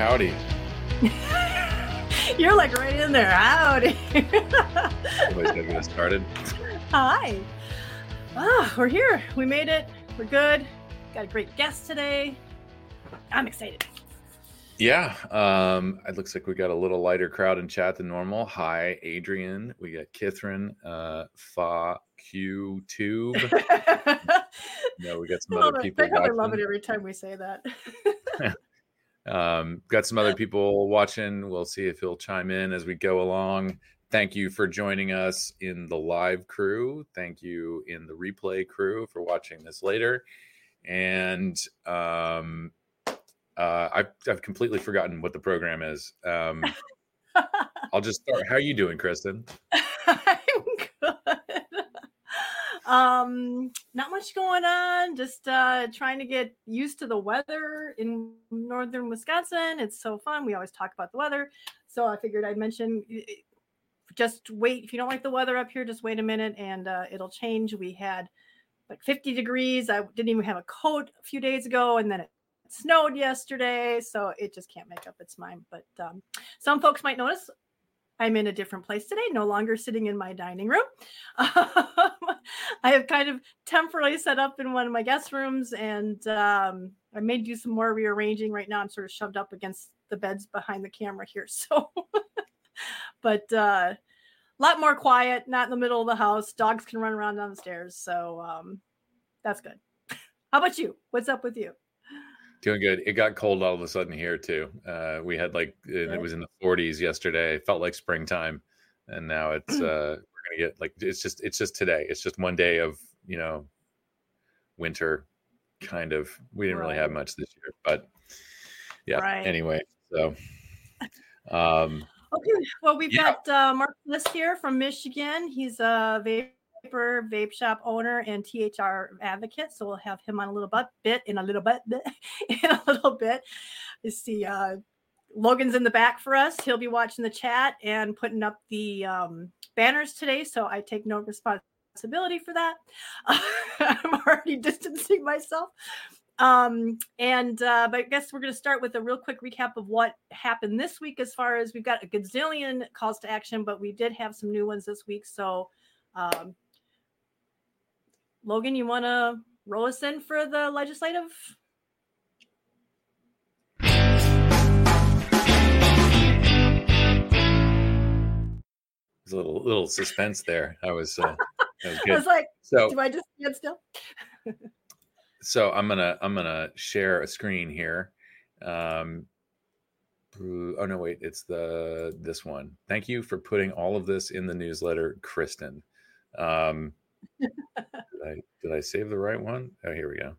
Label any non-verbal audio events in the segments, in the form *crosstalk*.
Howdy. *laughs* You're like right in there. Howdy. Somebody's gonna get us started. Hi. Ah, we're here. We made it. We're good. Got a great guest today. I'm excited. Yeah. Um, it looks like we got a little lighter crowd in chat than normal. Hi, Adrian. We got Kithrin, uh, Fa Q Tube. no, *laughs* we got some other people. I love it every time we say that. *laughs* Um, got some other people watching. We'll see if he'll chime in as we go along. Thank you for joining us in the live crew. Thank you in the replay crew for watching this later. And um, uh, I've, I've completely forgotten what the program is. Um, *laughs* I'll just start. How are you doing, Kristen? *laughs* I'm good. Um, not much going on. Just uh, trying to get used to the weather in northern Wisconsin. It's so fun. We always talk about the weather, so I figured I'd mention. Just wait. If you don't like the weather up here, just wait a minute, and uh, it'll change. We had like 50 degrees. I didn't even have a coat a few days ago, and then it snowed yesterday, so it just can't make up its mind. But um, some folks might notice I'm in a different place today, no longer sitting in my dining room. *laughs* I have kind of temporarily set up in one of my guest rooms, and um, I may do some more rearranging. Right now, I'm sort of shoved up against the beds behind the camera here. *laughs* So, but uh, a lot more quiet, not in the middle of the house. Dogs can run around downstairs. So, um, that's good. How about you? What's up with you? Doing good. It got cold all of a sudden here too. Uh, we had like it was in the 40s yesterday. It felt like springtime, and now it's *clears throat* uh, we're gonna get like it's just it's just today. It's just one day of you know winter kind of. We didn't really have much this year, but yeah. Right. Anyway, so um, Okay, well, we've Yeah. got uh, Marc Slis here from Michigan. He's a vape shop owner and THR advocate. So we'll have him on a little bit, bit in a little bit, *laughs* in a little bit. You see, uh, Logan's in the back for us. He'll be watching the chat and putting up the um, banners today. So I take no responsibility for that. *laughs* I'm already distancing myself. Um, and uh, but I guess we're going to start with a real quick recap of what happened this week. As far as we've got a gazillion calls to action, but we did have some new ones this week. So, um, Logan, you want to roll us in for the legislative? there's a little little suspense there. I was uh, that was *laughs* I was like, So do I just stand still? *laughs* so i'm gonna i'm gonna share a screen here um oh no wait it's the this one thank you for putting all of this in the newsletter kristen um did i did i save the right one? Oh here we go.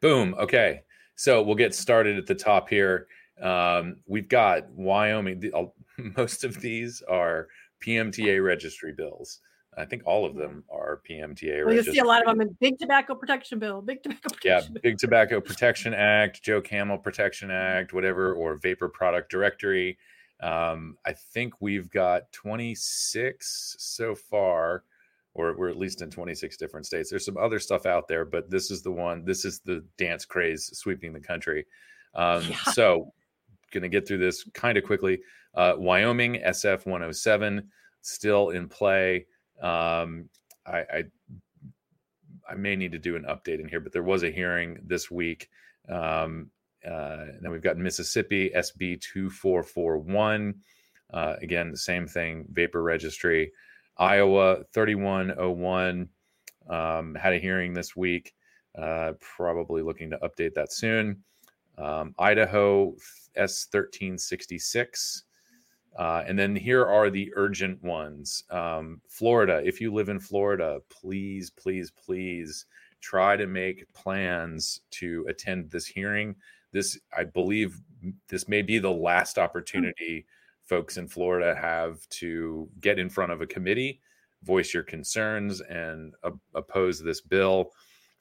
Boom okay. So we'll get started at the top here. Um we've got wyoming the, uh, *laughs* most of these are pmta registry bills. I think all of them are pmta Well, you see a lot of them in Big Tobacco Protection Bill, Big Tobacco *laughs* yeah, Protection Bill. Big Tobacco Protection Act, Joe Camel Protection Act, whatever, or Vapor Product Directory. Um, I think we've got 26 so far, or we're at least in 26 different states. There's some other stuff out there, but this is the one. This is the dance craze sweeping the country. Um, Yeah. So, going to get through this kind of quickly. Uh, Wyoming SF 107 still in play. Um, I, I I may need to do an update in here, but there was a hearing this week. Um, uh, and then we've got Mississippi SB 2441. Uh, again, the same thing, vapor registry. Iowa 3101 um, had a hearing this week. Uh, probably looking to update that soon. Um, Idaho S1366. Uh, and then here are the urgent ones. Um, Florida, if you live in Florida, please, please, please try to make plans to attend this hearing. This, I believe, this may be the last opportunity folks in Florida have to get in front of a committee, voice your concerns, and op- oppose this bill.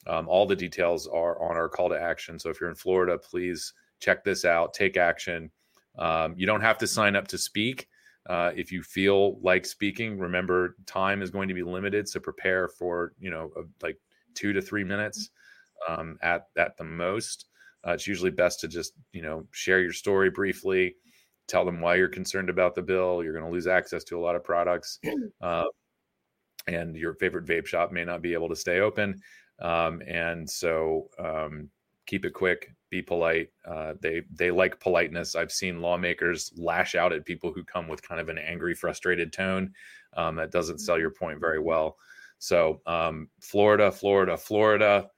Um, all the details are on our call to action. So if you're in Florida, please check this out, take action. Um, you don't have to sign up to speak. Uh, if you feel like speaking, remember time is going to be limited, so prepare for you know uh, like two to three minutes um, at at the most. uh, it's usually best to just you know share your story briefly tell them why you're concerned about the bill you're going to lose access to a lot of products *clears throat* uh, and your favorite vape shop may not be able to stay open um, and so um, keep it quick be polite uh, they they like politeness. I've seen lawmakers lash out at people who come with kind of an angry frustrated tone um, that doesn't sell your point very well. So um, florida florida florida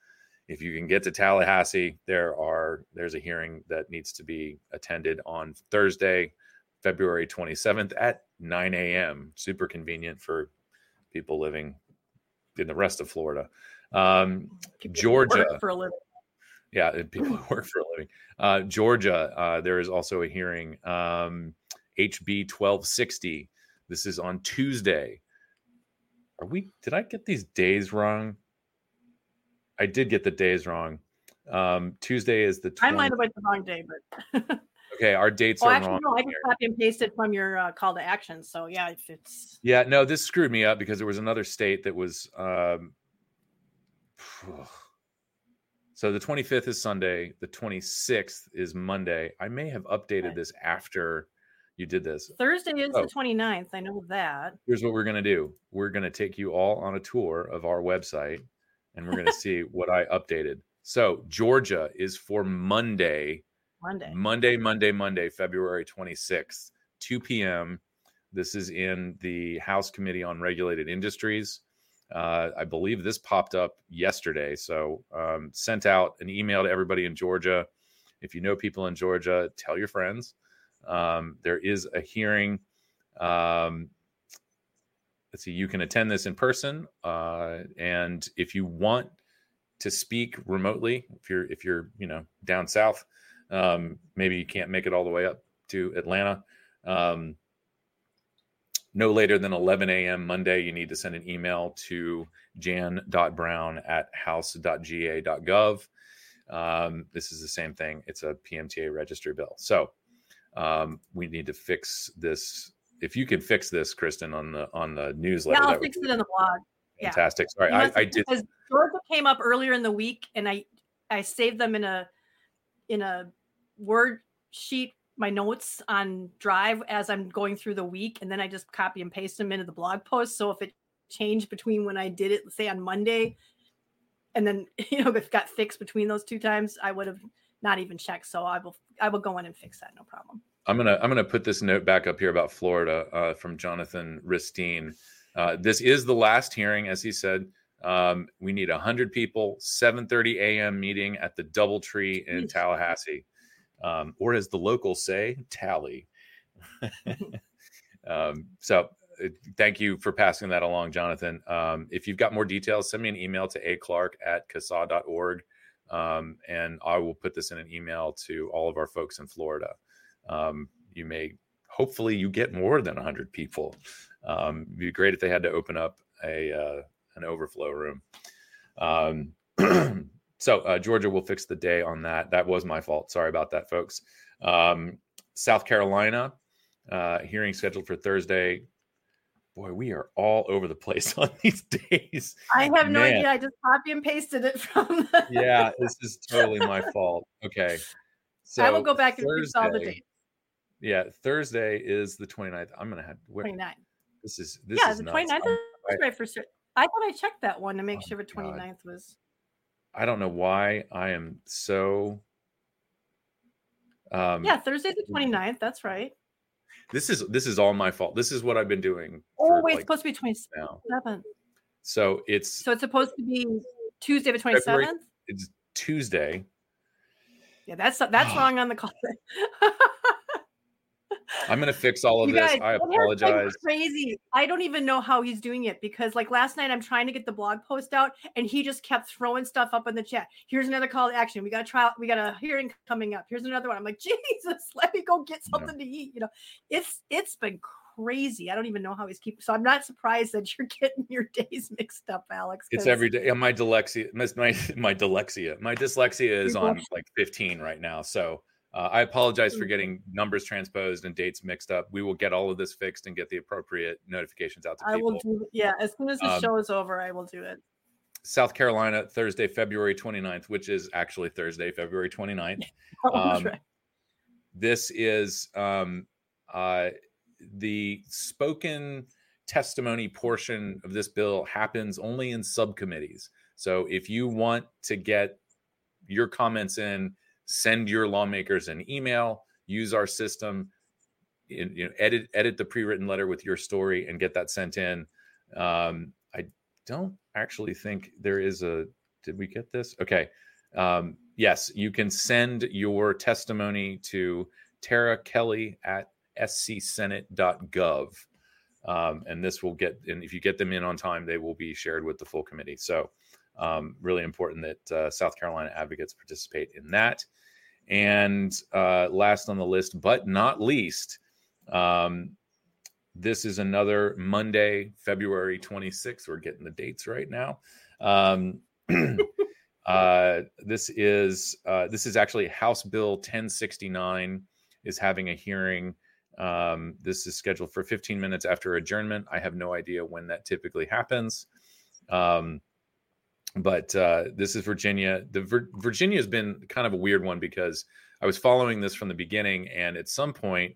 if you can get to tallahassee there are there's a hearing that needs to be attended on thursday february 27th at 9 a.m super convenient for people living in the rest of florida um, georgia for a living. yeah, people who work for a living. Uh, Georgia, uh, there is also a hearing. Um, HB 1260. This is on Tuesday. Are we? Did I get these days wrong? I did get the days wrong. Um, Tuesday is the. 20- I might have went the wrong day, but *laughs* okay, our dates oh, are actually, wrong. no, I just copy and pasted from your uh, call to action. So yeah, if it's Yeah, no, this screwed me up because there was another state that was. Um, so the 25th is Sunday. The 26th is Monday. I may have updated Right. this after you did this. Thursday is Oh. the 29th. I know that. Here's what we're going to do we're going to take you all on a tour of our website and we're going *laughs* to see what I updated. So, Georgia is for Monday, Monday. Monday, Monday, Monday, February 26th, 2 p.m. This is in the House Committee on Regulated Industries. Uh, I believe this popped up yesterday. So, um, sent out an email to everybody in Georgia. If you know people in Georgia, tell your friends. Um, there is a hearing. Um, let's see, you can attend this in person. Uh, and if you want to speak remotely, if you're if you're you know down south, um, maybe you can't make it all the way up to Atlanta. Um, no later than 11 a.m. Monday, you need to send an email to jan.brown at house.ga.gov. Um, this is the same thing. It's a PMTA registry bill. So um, we need to fix this. If you can fix this, Kristen, on the on the newsletter, Yeah, I'll fix it in the blog. yeah. fantastic. Sorry, You know, I, I did. because Georgia came up earlier in the week, and I I saved them in a in a word sheet my notes on Drive as I'm going through the week, and then I just copy and paste them into the blog post. So if it changed between when I did it, say on Monday, and then *laughs* you know if it got fixed between those two times, I would have not even checked. So I will I will go in and fix that, no problem. I'm gonna I'm gonna put this note back up here about Florida uh, from Jonathan Ristine. Uh, this is the last hearing, as he said. Um, we need 100 people, 7:30 a.m. meeting at the DoubleTree in Tallahassee, um, or as the locals say, Tally. *laughs* um, so, uh, thank you for passing that along, Jonathan. Um, if you've got more details, send me an email to a clark at casaa.org, um, and I will put this in an email to all of our folks in Florida um, you may hopefully you get more than 100 people. Um, it'd be great if they had to open up a uh, an overflow room. Um, *clears throat* so uh, georgia will fix the day on that. That was my fault. Sorry about that folks. Um, south carolina uh, hearing scheduled for thursday. Boy we are all over the place *laughs* on these days. I have no idea. I just copy and pasted it *laughs* from. Yeah this is totally my fault. Okay. So I will go back and fix all the Thursday- dates. Yeah, Thursday is the 29th. I'm gonna have where, 29. this is this yeah, is the nuts. 29th I'm- is for sure. I thought I checked that one to make Oh sure the my God. 29th was. I don't know why I am so um Yeah, Thursday the *laughs* 29th. That's right. this is this is all my fault. This is what I've been doing Oh, wait, like, it's supposed to be 27th. So it's So it's supposed to be Tuesday the February- 27th. it's Tuesday. Yeah, that's that's Oh. wrong on the call. *laughs* I'm gonna fix all of You this. guys, I it has been apologize. Crazy. I don't even know how he's doing it because, like last night, I'm trying to get the blog post out, and he just kept throwing stuff up in the chat. Here's another call to action. We got a trial. We got a hearing coming up. Here's another one. I'm like, *laughs* Jesus, let me go get Yeah. something to eat. You know, it's it's been crazy. I don't even know how he's keeping. So I'm not surprised that you're *laughs* getting your days mixed up, Alex. It's every day. Yeah, My dyslexia, *laughs* my my, my dyslexia, my dyslexia is on like 15 right now. So uh, I apologize for Mhm. getting numbers transposed and dates mixed up. We will get all of this fixed and get the appropriate notifications out to people. I will do. Yeah, as soon as the Um, show is over, I will do it. South Carolina, Thursday, February 29th, which is actually Thursday, February 29th. Oh, *laughs* Um, right. This is um, uh, the spoken testimony portion of this bill happens only in subcommittees. So if you want to get your comments in, send your lawmakers an email, use our system, you know, edit edit the pre-written letter with your story and get that sent in. Um, I don't actually think there is a. Did we get this? Okay. Um, yes, you can send your testimony to Tara Kelly at scsenate.gov. Um, and this will get, and if you get them in on time, they will be shared with the full committee. So, um, really important that uh, South Carolina advocates participate in that. And uh, last on the list, but not least, um, this is another Monday, February 26th. We're getting the dates right now. Um, *clears throat* uh, this is uh, this is actually House Bill 1069 is having a hearing. Um, this is scheduled for 15 minutes after adjournment. I have no idea when that typically happens. Um, but uh, this is Virginia. The Vir- Virginia has been kind of a weird one because I was following this from the beginning, and at some point,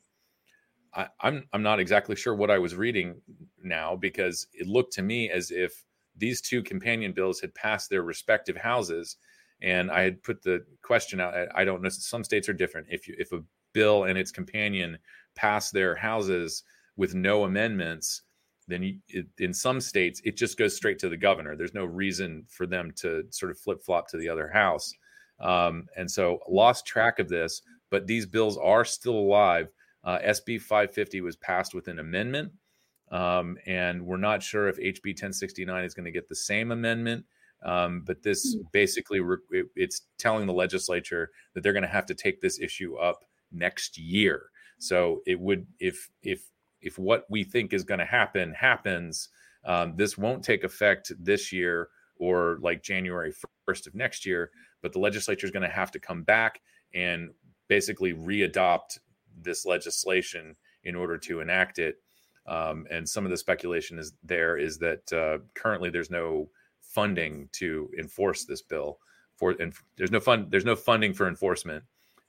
I, I'm I'm not exactly sure what I was reading now because it looked to me as if these two companion bills had passed their respective houses, and I had put the question out. I, I don't know. Some states are different. If you if a bill and its companion pass their houses with no amendments, then you, it, in some states it just goes straight to the governor. There's no reason for them to sort of flip flop to the other house. Um, and so lost track of this, but these bills are still alive. Uh, SB 550 was passed with an amendment, um, and we're not sure if HB 1069 is going to get the same amendment. Um, but this basically re- it, it's telling the legislature that they're going to have to take this issue up next year. So it would if if if what we think is going to happen happens, um, this won't take effect this year or like January 1st of next year. But the legislature is going to have to come back and basically readopt this legislation in order to enact it. Um, and some of the speculation is there is that uh, currently there's no funding to enforce this bill. For and there's no fund there's no funding for enforcement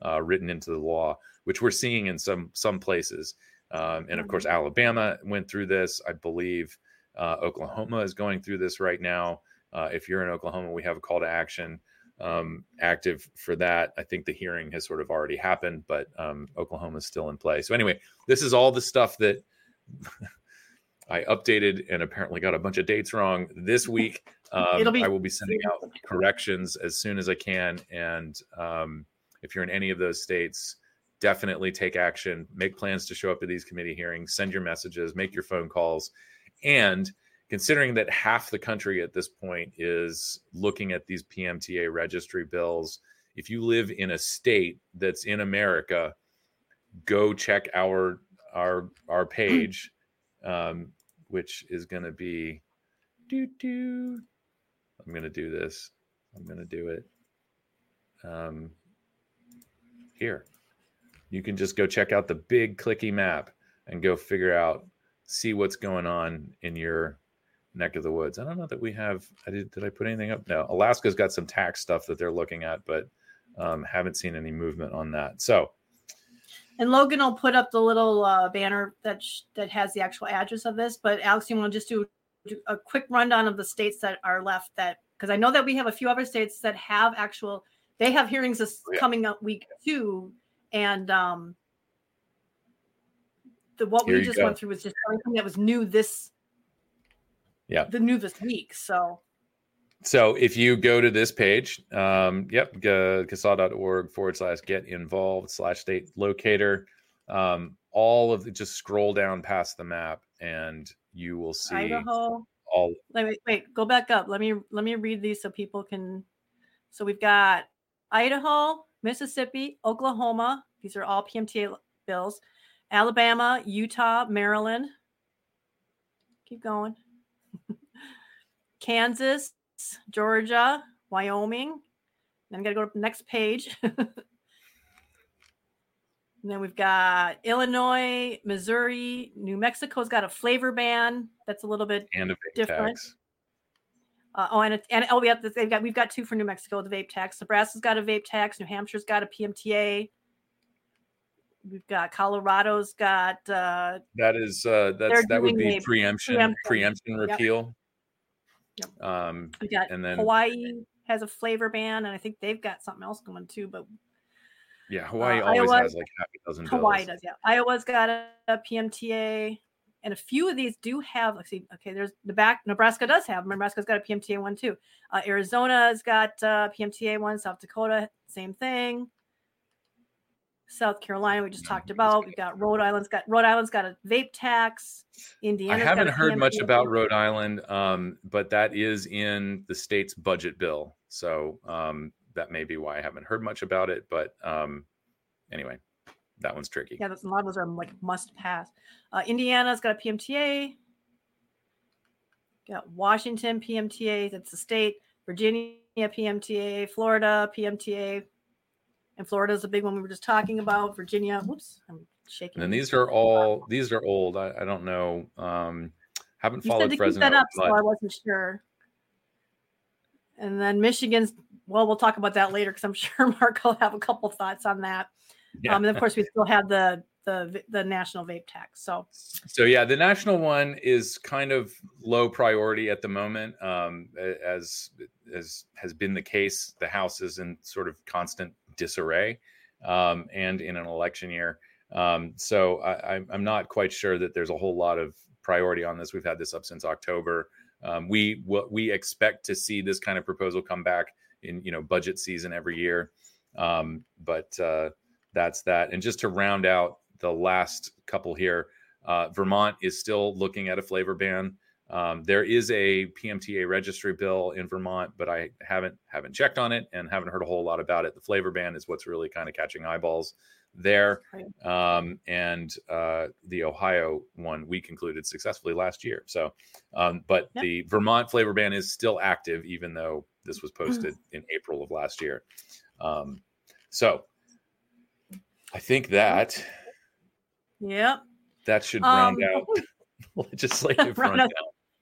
uh, written into the law, which we're seeing in some some places. Um, and of course, Alabama went through this. I believe uh, Oklahoma is going through this right now. Uh, if you're in Oklahoma, we have a call to action um, active for that. I think the hearing has sort of already happened, but um, Oklahoma is still in play. So anyway, this is all the stuff that *laughs* I updated and apparently got a bunch of dates wrong this *laughs* week. Um, be- I will be sending out *laughs* corrections as soon as I can. And um, if you're in any of those states, definitely take action, make plans to show up to these committee hearings, send your messages, make your phone calls. And considering that half the country at this point is looking at these PMTA registry bills, if you live in a state that's in America, go check our our our *clears throat* page, um, which is going to be do do. I'm going to do this. I'm going to do it. Um, here, you can just go check out the big clicky map and go figure out, see what's going on in your neck of the woods. I don't know that we have. I did. Did I put anything up? No. Alaska's got some tax stuff that they're looking at, but um, haven't seen any movement on that. So And Logan will put up the little uh, banner that sh- that has the actual address of this. But Alex, you want to just do, do a quick rundown of the states that are left that because I know that we have a few other states that have actual they have hearings this Oh, yeah. coming up week two, and um, the what Here we just go. went through was just something that was new this Yeah. the new this week. So So if you go to this page, um, yep, uh, forward slash get involved slash state locator, um, all of the, just scroll down past the map and you will see Idaho. all. Let me wait. Go back up. Let me let me read these so people can. So we've got Idaho, Mississippi, Oklahoma. These are all PMTA bills. Alabama, Utah, Maryland. Keep going. *laughs* Kansas, Georgia, Wyoming. Then I got to go to the next page. *laughs* and then we've got Illinois, Missouri, New Mexico's got a flavor ban. That's a little bit And a Different. tax. Uh, oh, and, and oh, we have they've got we've got two for New Mexico, the vape tax. Nebraska's got a vape tax. New Hampshire's got a PMTA. We've got Colorado's got. Uh, that is uh, that's that would be preemption preemption, preemption repeal. Yep. yep. Um, we got and then Hawaii has a flavor ban, and I think they've got something else going too. But yeah, Hawaii uh, always Iowa, has like half a dozen. Hawaii bills. does, yeah. Iowa's got a, a, PMTA, and a few of these do have. Let's see. Okay, there's the back. Nebraska does have. Nebraska's got a PMTA one too. Uh, Arizona's got uh, PMTA one. South Dakota, same thing. South Carolina, we just no, talked about. We've got Rhode Island's got Rhode Island's got a vape tax. Indiana. I haven't heard PMTA. much about Rhode Island, um, but that is in the state's budget bill. So um, that may be why I haven't heard much about it. But um, anyway, that one's tricky. Yeah, a lot of those are like must pass. Uh, Indiana's got a PMTA. Got Washington PMTA. That's the state. Virginia PMTA. Florida PMTA. And Florida is a big one we were just talking about. Virginia. Whoops, I'm shaking. And these are all these are old. I, I don't know. Um, haven't you followed said Fresno. Keep that up, so I wasn't sure. And then Michigan's well, we'll talk about that later because I'm *laughs* sure Marc will have a couple thoughts on that. Yeah. Um, and of course, we still have the the the national vape tax. So, so yeah, the national one is kind of low priority at the moment, um, as as has been the case. The House is in sort of constant disarray, um, and in an election year. Um, so I, I'm not quite sure that there's a whole lot of priority on this. We've had this up since October. Um, we what we expect to see this kind of proposal come back in you know budget season every year. Um, but uh, that's that. And just to round out the last couple here, uh, Vermont is still looking at a flavor ban. Um, there is a PMTA registry bill in Vermont, but I haven't haven't checked on it and haven't heard a whole lot about it. The flavor ban is what's really kind of catching eyeballs there. Um, and uh, the Ohio one we concluded successfully last year. So, um, but yep. the Vermont flavor ban is still active, even though this was posted in April of last year. Um, so, I think that. Yep. That should round um, out *laughs* *laughs* legislative rundown.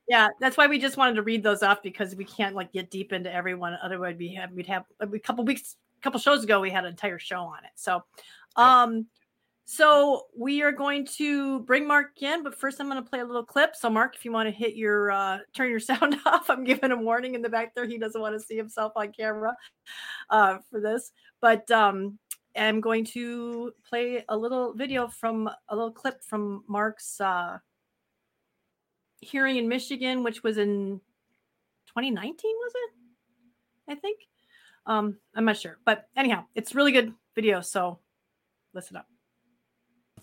Yeah, that's why we just wanted to read those off because we can't like get deep into everyone. Otherwise, we have we'd have a couple weeks, a couple shows ago, we had an entire show on it. So, um, so we are going to bring Marc in, but first I'm going to play a little clip. So, Marc, if you want to hit your uh, turn your *laughs* sound off, I'm giving a warning in the back there. He doesn't want to see himself on camera uh, for this, but um, I'm going to play a little video from a little clip from Marc's uh, hearing in Michigan, which was in 2019, was it? I think. Um, I'm not sure, but anyhow, it's really good video. So listen up.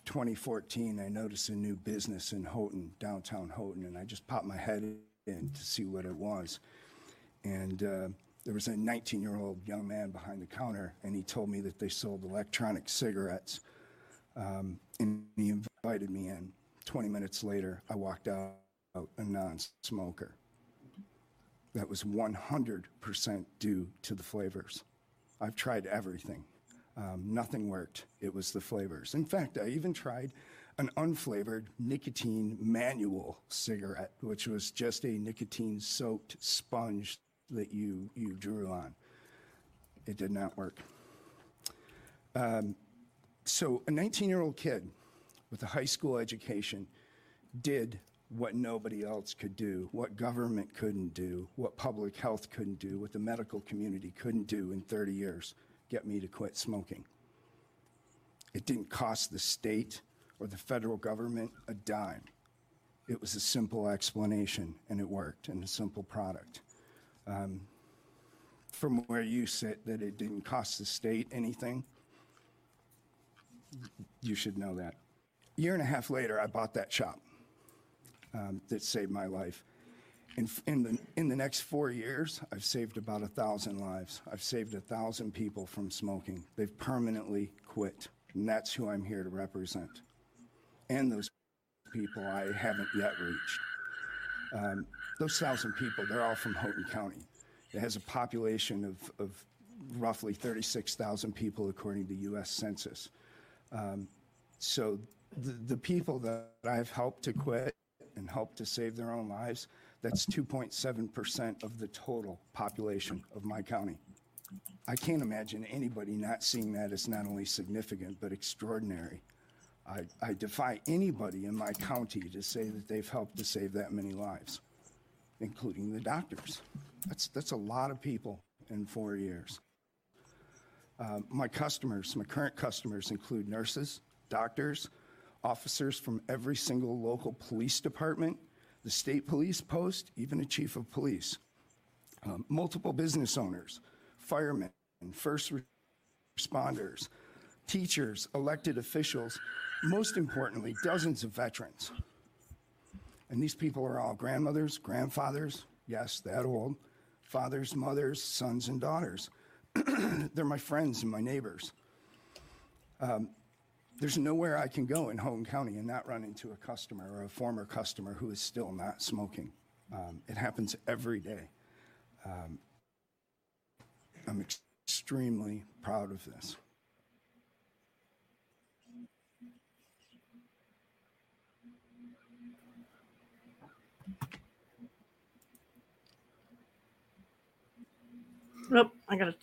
2014, I noticed a new business in Houghton, downtown Houghton, and I just popped my head in to see what it was. And uh, there was a 19 year old young man behind the counter, and he told me that they sold electronic cigarettes. Um, and he invited me in. 20 minutes later, I walked out a non smoker. That was 100% due to the flavors. I've tried everything. Um, nothing worked. It was the flavors. In fact, I even tried an unflavored nicotine manual cigarette, which was just a nicotine soaked sponge that you, you drew on. It did not work. Um, so, a 19 year old kid with a high school education did what nobody else could do, what government couldn't do, what public health couldn't do, what the medical community couldn't do in 30 years get me to quit smoking. It didn't cost the state or the federal government a dime. It was a simple explanation and it worked and a simple product. Um, from where you sit, that it didn't cost the state anything, you should know that. Year and a half later, I bought that shop um, that saved my life. In, in, the, in the next four years, I've saved about a thousand lives. I've saved a thousand people from smoking. They've permanently quit, and that's who I'm here to represent. And those people I haven't yet reached. Um, those thousand people, they're all from Houghton County. It has a population of, of roughly 36,000 people according to U.S. Census. Um, so the, the people that I've helped to quit and help to save their own lives, That's 2.7% of the total population of my county. I can't imagine anybody not seeing that as not only significant, but extraordinary. I, I defy anybody in my county to say that they've helped to save that many lives, including the doctors. That's, that's a lot of people in four years. Uh, my customers, my current customers include nurses, doctors, officers from every single local police department, the state police post, even a chief of police, um, multiple business owners, firemen, first responders, teachers, elected officials, most importantly, dozens of veterans. And these people are all grandmothers, grandfathers, yes, that old, fathers, mothers, sons, and daughters. *clears throat* They're my friends and my neighbors. Um, there's nowhere I can go in Houghton County and not run into a customer or a former customer who is still not smoking. Um, it happens every day. Um, I'm ex- extremely proud of this. Nope, I got it.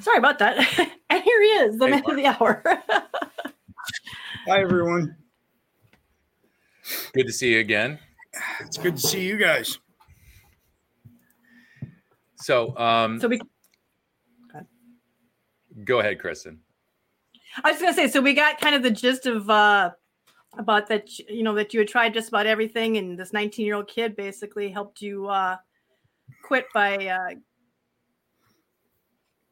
Sorry about that. *laughs* and here he is, the Hey, man of the hour. *laughs* Hi, everyone. Good to see you again. It's good to see you guys. So, um, so we, go ahead, Kristen. I was gonna say, so we got kind of the gist of uh about that, you know, that you had tried just about everything, and this 19 year old kid basically helped you uh quit by uh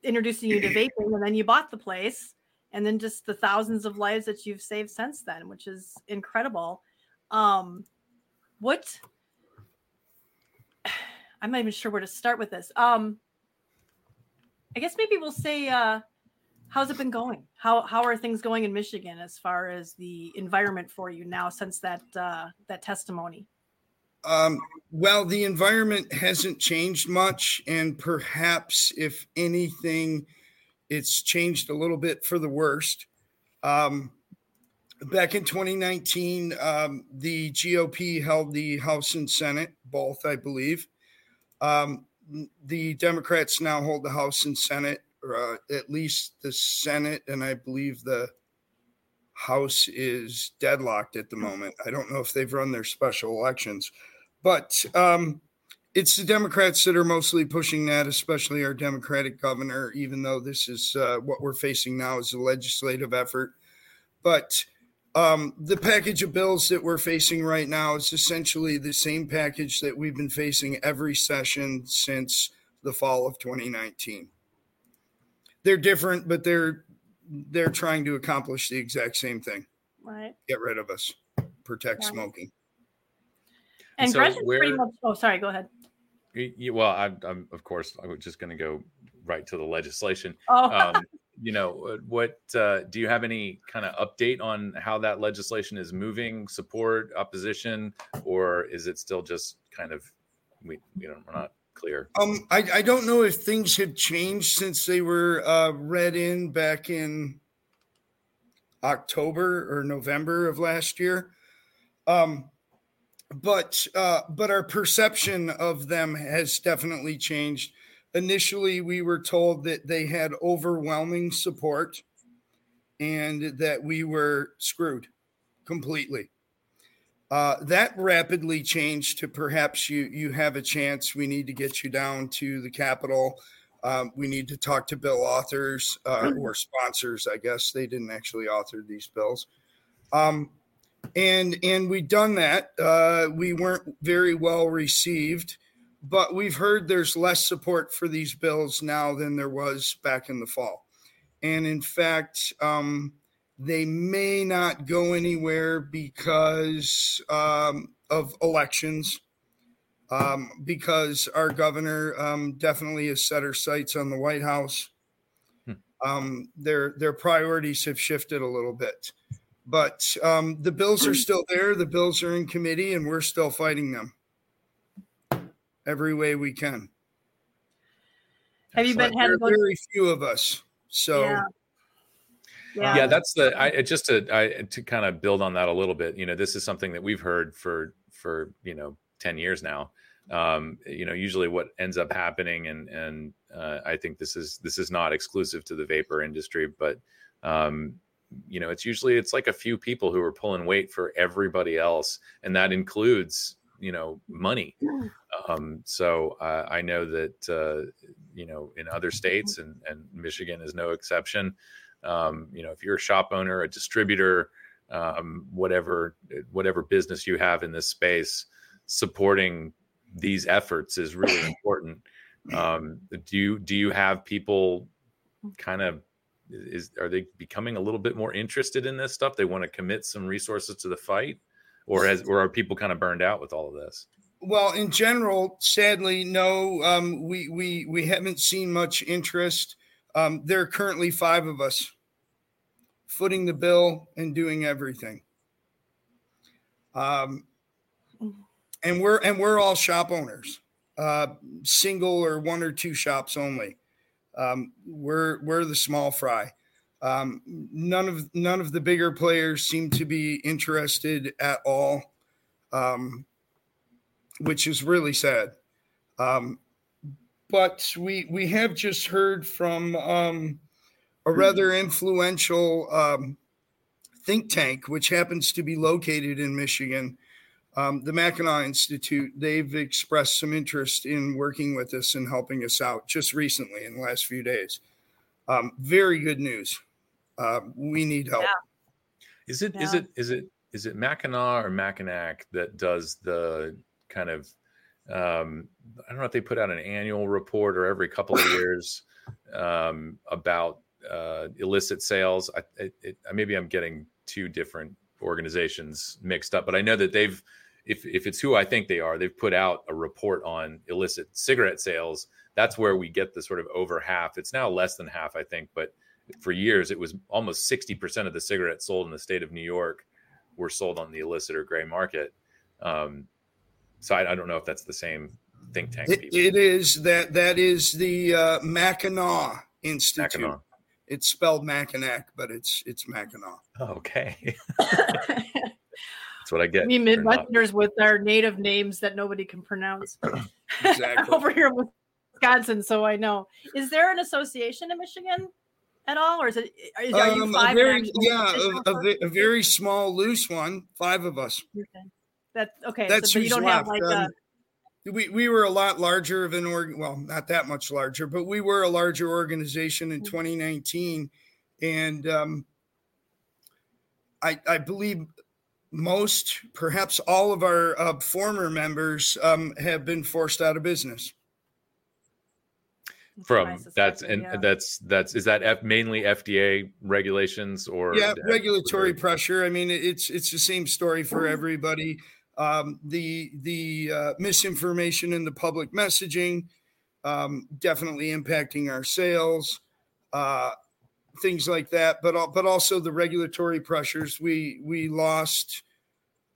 introducing you to *clears throat* vaping, and then you bought the place, and then just the thousands of lives that you've saved since then, which is incredible. Um, what? *sighs* I'm not even sure where to start with this. Um, I guess maybe we'll say, uh, how's it been going? How how are things going in Michigan as far as the environment for you now since that uh, that testimony? Um, well, the environment hasn't changed much, and perhaps, if anything, it's changed a little bit for the worst. Um, back in 2019, um, the GOP held the House and Senate, both, I believe. Um, the Democrats now hold the House and Senate, uh, at least the Senate, and I believe the House is deadlocked at the moment. I don't know if they've run their special elections, but um, it's the Democrats that are mostly pushing that, especially our Democratic governor, even though this is uh, what we're facing now is a legislative effort. But um, the package of bills that we're facing right now is essentially the same package that we've been facing every session since the fall of 2019. They're different, but they're they're trying to accomplish the exact same thing: Right. get rid of us, protect Right. smoking. And So Gretchen's pretty where- much. Oh, sorry. Go ahead. Y- y- well, I, I'm of course I was just going to go right to the legislation. Oh, Um, you know, uh, what uh, do you have any kind of update on how that legislation is moving? Support, opposition, or is it still just kind of we you know we're not clear? Um, I, I don't know if things have changed since they were uh, read in back in October or November of last year. Um, but uh, but our perception of them has definitely changed. Initially, we were told that they had overwhelming support and that we were screwed completely. Uh, that rapidly changed to perhaps you you have a chance. We need to get you down to the Capitol. Um, we need to talk to bill authors uh, or sponsors. I guess they didn't actually author these bills. Um, and and we done that. Uh, we weren't very well received, but we've heard there's less support for these bills now than there was back in the fall. And in fact, um, they may not go anywhere because um, of elections. Um, because our governor um, definitely has set her sights on the White House. Hmm. Um, their their priorities have shifted a little bit, but um, the bills are still there. The bills are in committee, and we're still fighting them every way we can. have you been had there to are go? very few of us, so Yeah. Yeah, yeah that's the I just to I, to kind of build on that a little bit. You know, this is something that we've heard for for you know ten years now. Um, you know, usually what ends up happening, and and uh, I think this is this is not exclusive to the vapor industry, but um, you know, it's usually it's like a few people who are pulling weight for everybody else, and that includes you know money. Um, so uh, I know that uh, you know in other states, and and Michigan is no exception. Um, you know, if you're a shop owner, a distributor, um, whatever whatever business you have in this space, supporting these efforts is really *coughs* important. Um, do you do you have people kind of is are they becoming a little bit more interested in this stuff? They want to commit some resources to the fight, or has or are people kind of burned out with all of this? Well, in general, sadly, no. Um, we we we haven't seen much interest. Um, there are currently five of us footing the bill and doing everything. Um, and we're and we're all shop owners, uh, single or one or two shops only. Um, we're we're the small fry. Um, none of none of the bigger players seem to be interested at all, um, which is really sad. Um, but we we have just heard from um, a rather influential um, think tank, which happens to be located in Michigan, um, the Mackinac Institute. They've expressed some interest in working with us and helping us out just recently in the last few days. Um, very good news. Uh, we need help. Yeah. Is it? Yeah. Is it? Is it? Is it Mackinac or Mackinac that does the kind of? I don't know if they put out an annual report or every couple of *laughs* years um, about uh, illicit sales. I, it, it, maybe I'm getting two different organizations mixed up, but I know that they've, if if it's who I think they are, they've put out a report on illicit cigarette sales. That's where we get the sort of over half. It's now less than half, I think, but for years it was almost 60% of the cigarettes sold in the state of New York were sold on the illicit or gray market. Um, so I, I, don't know if that's the same think tank. It, it is that that is the uh, Mackinac Institute. Mackinac. It's spelled Mackinac, but it's it's Mackinac. Oh, okay. *laughs* That's what I get. We Midwesterners with our native names that nobody can pronounce. *coughs* *laughs* exactly. Over here in Wisconsin, so I know. Is there an association in Michigan at all, or is it? Is, are you um, five? Very, yeah, a, a, a, very small, loose one. Five of us. Okay. That's okay. That's so, you don't left. have like um, a we, we were a lot larger of an org well not that much larger but we were a larger organization in mm. 2019 and um, I, I believe most perhaps all of our uh, former members um, have been forced out of business. From that's and yeah. that's that's is that F, mainly FDA regulations or yeah regulatory pressure. I mean it's it's the same story for everybody um, the the uh, misinformation in the public messaging um, definitely impacting our sales, uh, things like that. But but also the regulatory pressures. We we lost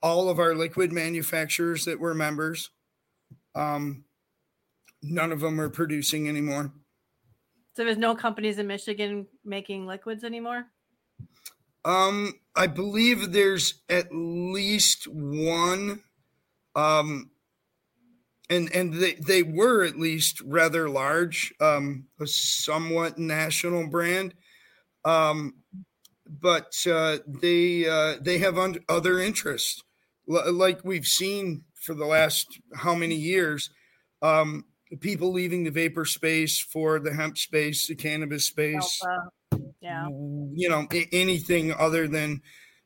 all of our liquid manufacturers that were members. Um, none of them are producing anymore. So there's no companies in Michigan making liquids anymore. Um, I believe there's at least one. Um, and and they, they were at least rather large, um, a somewhat national brand. Um, but uh, they uh, they have un- other interests, L- like we've seen for the last how many years. Um, people leaving the vapor space for the hemp space, the cannabis space. Alpha yeah. You know anything other than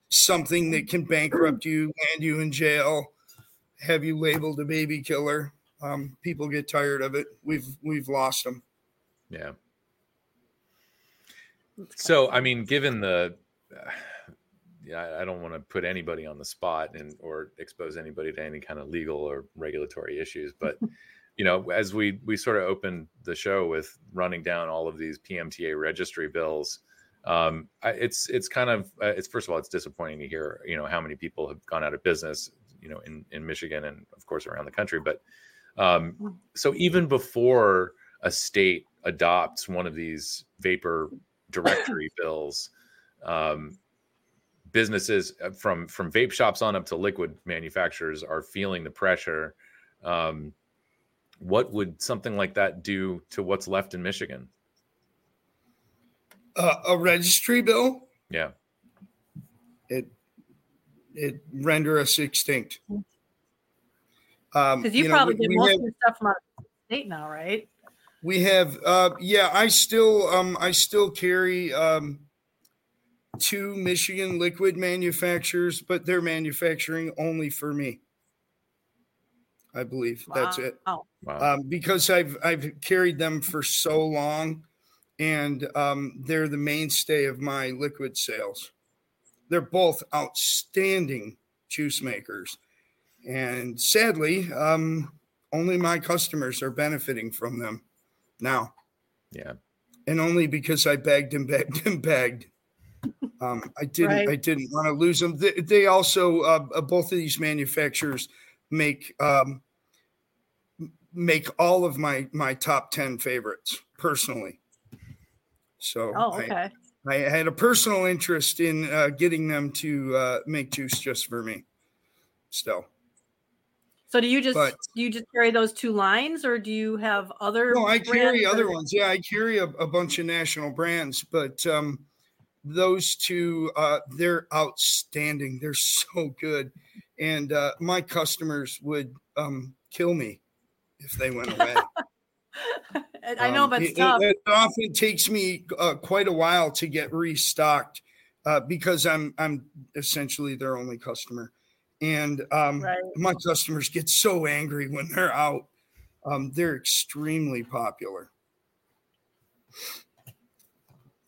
something that can bankrupt you land you in jail. Have you labeled a baby killer? Um, people get tired of it. We've we've lost them yeah. So i mean given the uh, *sighs* yeah, I don't want to put anybody on the spot and or expose anybody to any kind of legal or regulatory issues, but *laughs* you know, as we we sort of opened the show with running down all of these PMTA registry bills, um, it's it's kind of uh, it's first of all it's disappointing to hear you know how many people have gone out of business you know in in Michigan and of course around the country, but um, hmm. so even before a state adopts one of these vapor directory *coughs* bills, um, businesses uh, from from vape shops on up to liquid manufacturers are feeling the pressure. Um, what would something like that do to what's left in Michigan? Uh, a registry bill? Yeah. It it render us extinct. Um, Because you, you know, probably we, get we most have, of your stuff from out of state now, right? We have, uh, yeah. I still, um, I still carry um, two Michigan liquid manufacturers, but they're manufacturing only for me. I believe wow. that's it. Oh. Wow. Um, because I've I've carried them for so long, and um, they're the mainstay of my liquid sales. They're both outstanding juice makers, and sadly, um, only my customers are benefiting from them now. Yeah, and only because I begged and begged and begged. Um, I didn't. Right. I didn't want to lose them. They, they also uh, uh, both of these manufacturers make um, make all of my my top ten favorites personally. So oh, okay. I, I had a personal interest in uh, getting them to uh, make juice just for me. Still. So do you just but, do you just carry those two lines, or do you have other? No, I carry other or? ones. Yeah, I carry a, a, bunch of national brands, but um, those two uh, they're outstanding. They're so good, and uh, my customers would um, kill me if they went away. *laughs* I know, but um, it, it, often takes me uh, quite a while to get restocked uh, because I'm I'm essentially their only customer, and um, right. my customers get so angry when they're out. Um, they're extremely popular,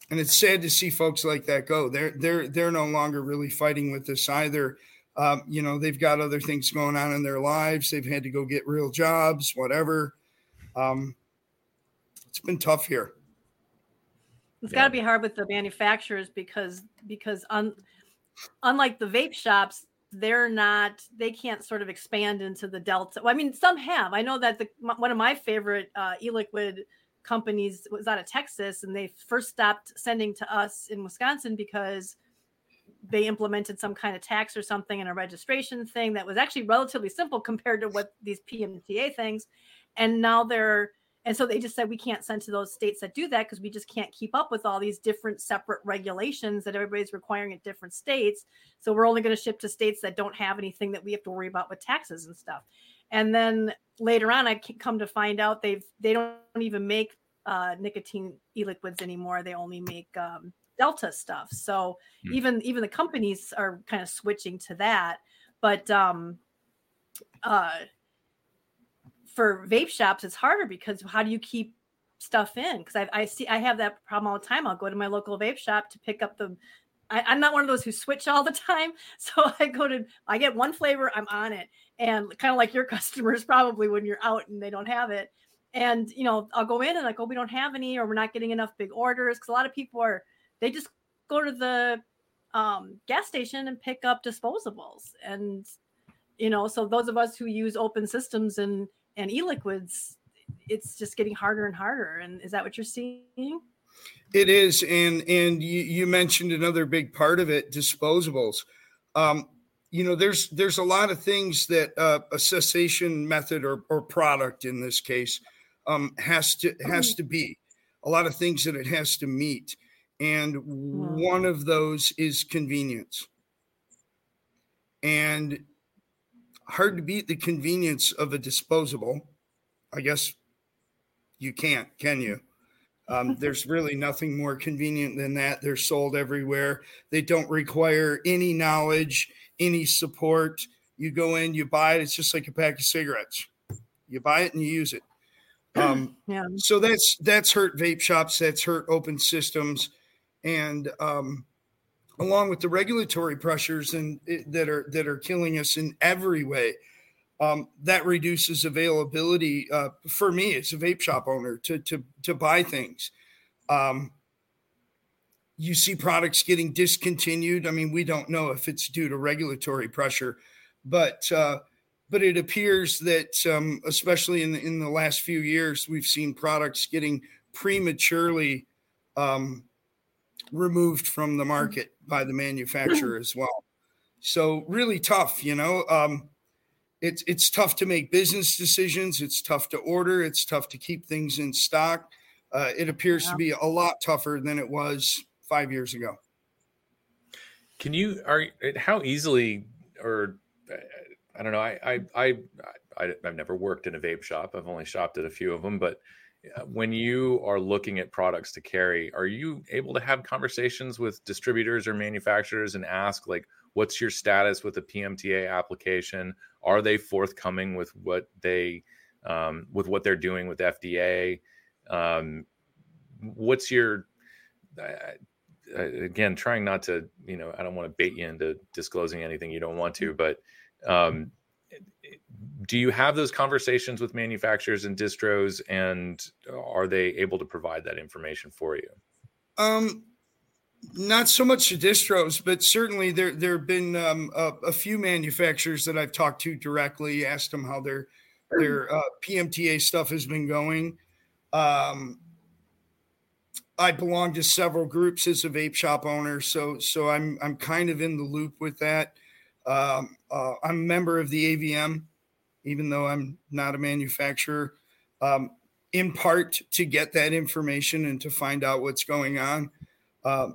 and it's sad to see folks like that go. They're they're they're no longer really fighting with us either. Um, you know, they've got other things going on in their lives. They've had to go get real jobs, whatever. Um, it's been tough here. It's yeah. got to be hard with the manufacturers because because un, unlike the vape shops, they're not they can't sort of expand into the delta. Well, I mean, some have. I know that the one of my favorite uh, e-liquid companies was out of Texas, and they first stopped sending to us in Wisconsin because they implemented some kind of tax or something in a registration thing that was actually relatively simple compared to what these PMTA things. And now they're and so they just said we can't send to those states that do that because we just can't keep up with all these different separate regulations that everybody's requiring at different states. So we're only going to ship to states that don't have anything that we have to worry about with taxes and stuff. And then later on, I come to find out they've they don't even make uh, nicotine e-liquids anymore. They only make um, Delta stuff. So hmm. even even the companies are kind of switching to that. But um, uh, for vape shops, it's harder because how do you keep stuff in? Because I, I see I have that problem all the time. I'll go to my local vape shop to pick up the. I, am not one of those who switch all the time, *laughs* so I go to I get one flavor, I'm on it, and kind of like your *laughs* customers probably when you're out and they don't have it, and you know I'll go in and like oh we don't have any or we're not getting enough big orders because a lot of people are they just go to the um, gas station and pick up disposables. And you know so those of us who use open systems and and e-liquids it's just getting harder and harder. And is that what you're seeing? It is. And and you, you mentioned another big part of it disposables. Um, you know there's there's a lot of things that uh, a cessation method or, or product in this case um, has to has to be. A lot of things that it has to meet and one of those is convenience. And hard to beat the convenience of a disposable. I guess you can't, can you? Um, *laughs* there's really nothing more convenient than that. They're sold everywhere. They don't require any knowledge, any support. You go in, you buy it. It's just like a pack of cigarettes. You buy it and you use it. *clears throat* Um, yeah. So that's that's hurt vape shops. That's hurt open systems and um, along with the regulatory pressures and that are that are killing us in every way. Um, that reduces availability uh, for me as a vape shop owner to to to buy things. Um, you see products getting discontinued. I mean, we don't know if it's due to regulatory pressure, but uh, but it appears that, um, especially in the, in the last few years, we've seen products getting prematurely um, removed from the market by the manufacturer as well. So really tough, you know. Um, it's it's tough to make business decisions. It's tough to order. It's tough to keep things in stock. Uh, it appears yeah. to be a lot tougher than it was five years ago. Can you are how easily or I don't know I I I, I I've never worked in a vape shop. I've only shopped at a few of them, but when you are looking at products to carry, are you able to have conversations with distributors or manufacturers and ask like what's your status with the PMTA application? Are they forthcoming with what they um, with what they're doing with FDA? Um, what's your uh, again trying not to you know I don't want to bait you into disclosing anything you don't want to, but um, do you have those conversations with manufacturers and distros and are they able to provide that information for you? Um not so much the distros but certainly there there have been um, a, a, few manufacturers that i've talked to directly asked them how their their uh, pmta stuff has been going. Um i belong to several groups as a vape shop owner so so i'm i'm kind of in the loop with that. Um, uh, i'm a member of the avm even though I'm not a manufacturer, um, in part to get that information and to find out what's going on, uh,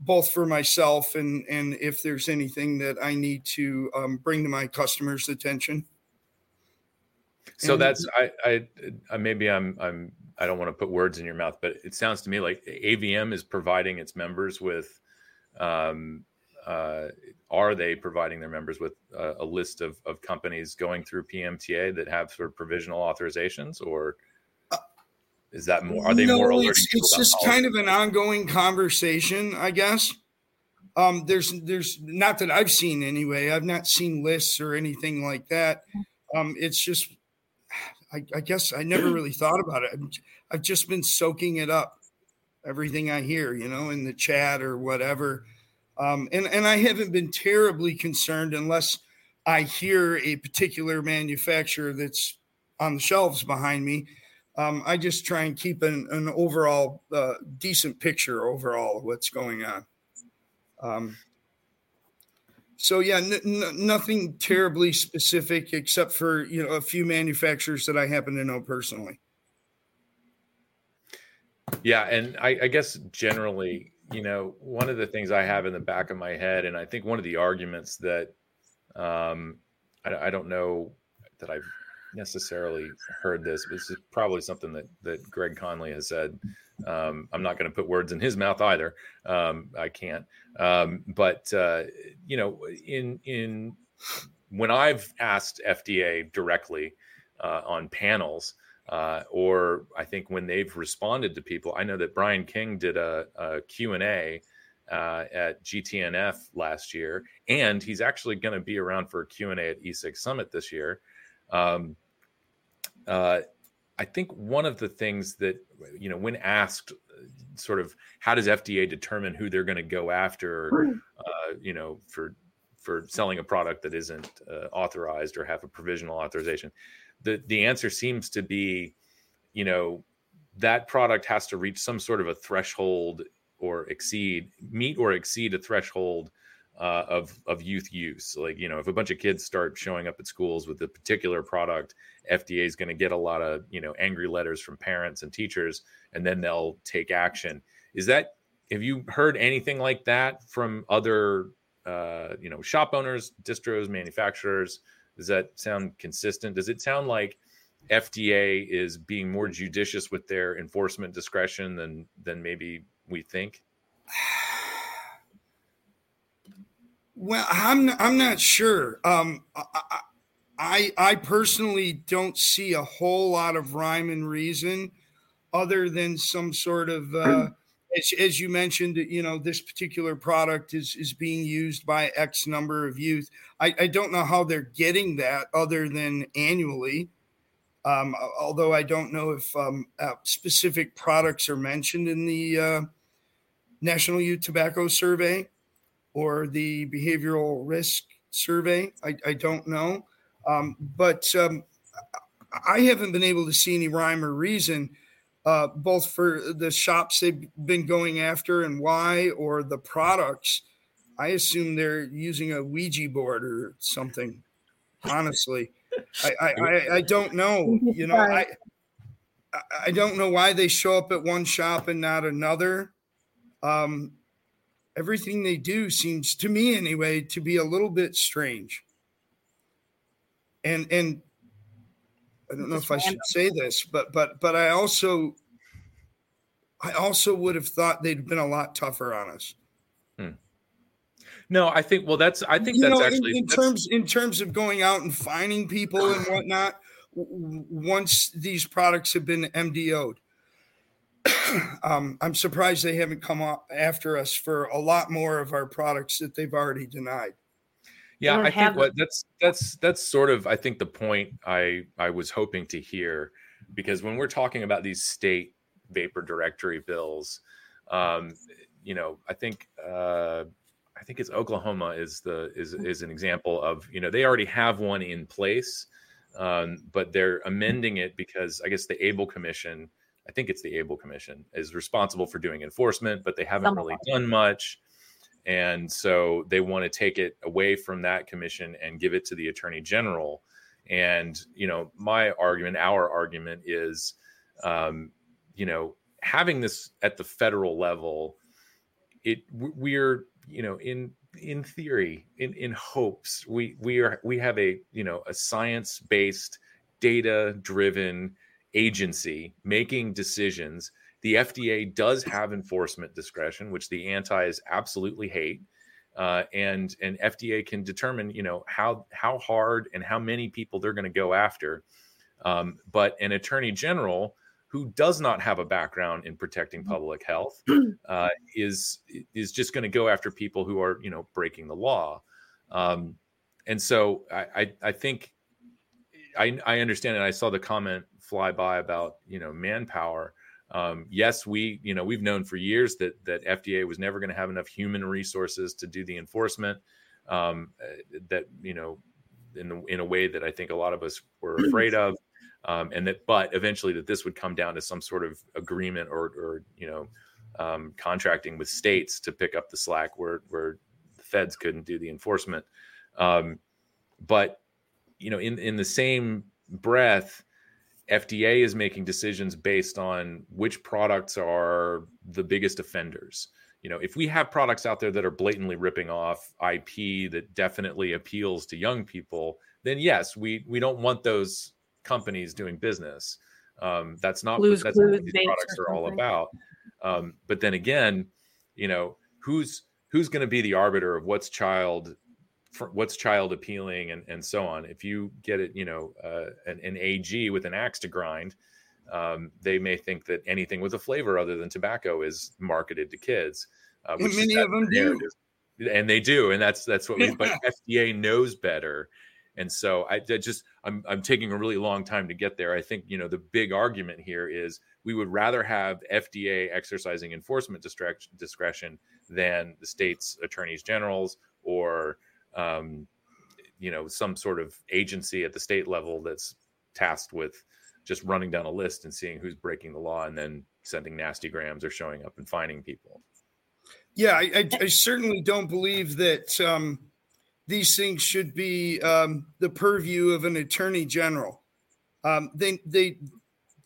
both for myself and and if there's anything that I need to um, bring to my customers' attention. So and, that's I, I I maybe I'm I'm I don't want to put words in your mouth, but it sounds to me like AVM is providing its members with um, uh, are they providing their members with a, a, list of, of companies going through PMTA that have sort of provisional authorizations, or is that more? Are they no, more It's, it's just kind of an ongoing conversation, I guess. Um, there's there's not that I've seen anyway. I've not seen lists or anything like that. Um, it's just, I, I guess I never *clears throat* really thought about it. I've just been soaking it up, everything I hear, you know, in the chat or whatever um, and, and I haven't been terribly concerned unless I hear a particular manufacturer that's on the shelves behind me. Um, I just try and keep an, an overall uh, decent picture overall of what's going on. Um, so yeah, n- n- nothing terribly specific except for you know a few manufacturers that I happen to know personally. Yeah, and I, I guess generally you know, one of the things I have in the back of my head, and I think one of the arguments that um, I, I don't know that I've necessarily heard this, but this is probably something that that Greg Conley has said. Um, I'm not going to put words in his mouth either. Um, I can't. Um, but uh, you know, in in when I've asked FDA directly uh, on panels, uh, or I think when they've responded to people, I know that Brian King did a, a Q&A uh, at GTNF last year, and he's actually going to be around for a Q&A at E-Cig Summit this year. Um, uh, I think one of the things that, you know, when asked sort of how does FDA determine who they're going to go after, uh, you know, for for selling a product that isn't uh, authorized or have a provisional authorization, the the answer seems to be, you know, that product has to reach some sort of a threshold or exceed meet or exceed a threshold uh, of of youth use. Like you know, if a bunch of kids start showing up at schools with a particular product, FDA is going to get a lot of you know angry letters from parents and teachers, and then they'll take action. Is that have you heard anything like that from other uh, you know shop owners, distros, manufacturers? Does that sound consistent? Does it sound like FDA is being more judicious with their enforcement discretion than than maybe we think? Well, I'm I'm not sure. Um, I, I I personally don't see a whole lot of rhyme and reason, other than some sort of uh, as, as you mentioned, you know, this particular product is is being used by X number of youth. I, I don't know how they're getting that other than annually. Um, although I don't know if um, uh, specific products are mentioned in the uh, National Youth Tobacco Survey or the Behavioral Risk Survey. I, I don't know. Um, but um, I haven't been able to see any rhyme or reason uh, both for the shops they've been going after and why, or the products. I assume they're using a Ouija board or something. Honestly, I, I, *laughs* I, I don't know. *laughs* You know, I I don't know why they show up at one shop and not another. Um, everything they do seems to me anyway to be a little bit strange. And and I don't know if I should say this, but but but I also I also would have thought they'd been a lot tougher on us. Hmm. No, I think well that's I think you that's know, actually in, in that's- terms in terms of going out and finding people and *sighs* whatnot. w- Once these products have been MDO'd, *clears throat* um, I'm surprised they haven't come up after us for a lot more of our products that they've already denied. Yeah i think what that's that's that's sort of i think the point i i was hoping to hear because when we're talking about these state vapor directory bills um you know i think uh i think it's oklahoma is the is is an example of you know they already have one in place um but they're amending it because i guess the able commission i think it's the able commission is responsible for doing enforcement but they haven't really done much and so they want to take it away from that commission and give it to the attorney general. And you know my argument our argument is um, you know having this at the federal level it we're you know in in theory in in hopes we we are we have a you know a science based data driven agency making decisions the FDA does have enforcement discretion, which the antis absolutely hate, uh, and and FDA can determine, you know, how how hard and how many people they're going to go after. Um, but an attorney general who does not have a background in protecting public health *clears throat* uh, is is just going to go after people who are, you know, breaking the law. Um, and so I, I I think I I understand, and I saw the comment fly by about you know manpower um, yes, we you know we've known for years that that FDA was never going to have enough human resources to do the enforcement. Um, uh, that you know in the, in a way that I think a lot of us were *clears throat* afraid of, um, and that but eventually that this would come down to some sort of agreement or or you know um, contracting with states to pick up the slack where where the feds couldn't do the enforcement. Um, but you know in in the same breath FDA is making decisions based on which products are the biggest offenders. You know, if we have products out there that are blatantly ripping off IP that definitely appeals to young people, then yes, we we don't want those companies doing business. Um, that's not Blue's that's what these products are all about. Um, but then again, you know, who's who's going to be the arbiter of what's child what's child appealing and, and so on. If you get it, you know, uh, an, an AG with an axe to grind, um, they may think that anything with a flavor other than tobacco is marketed to kids. Uh, And many of them do. and they do, and that's that's what. We, *laughs* but FDA knows better, and so I, I just I'm I'm taking a really long time to get there. I think you know the big argument here is we would rather have FDA exercising enforcement discretion than the state's attorneys generals or um, you know some sort of agency at the state level that's tasked with just running down a list and seeing who's breaking the law and then sending nasty grams or showing up and finding people Yeah, I, I, I certainly don't believe that um, these things should be um, the purview of an attorney general. Um, they they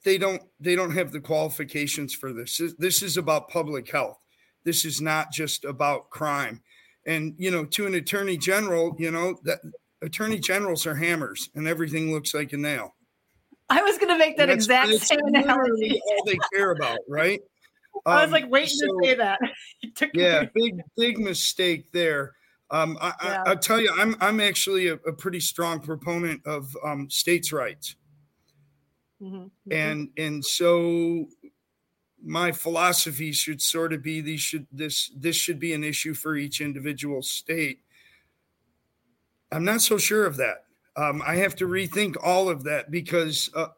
they don't they don't have the qualifications for this. This- This is about public health. This is not just about crime. And you know, to an attorney general, you know that attorney generals are hammers, and everything looks like a nail. I was going to make that That's- exact that's same analogy. all they care about, right? *laughs* I was Um, like waiting so- to say that. *laughs* You took me- yeah, big big mistake there. Um, I, Yeah. I, I'll tell you, I'm I'm actually a, a pretty strong proponent of um, states' rights, Mhm, mhm. and and so my philosophy should sort of be these should this this should be an issue for each individual state. I'm not so sure of that. Um, I have to rethink all of that because uh,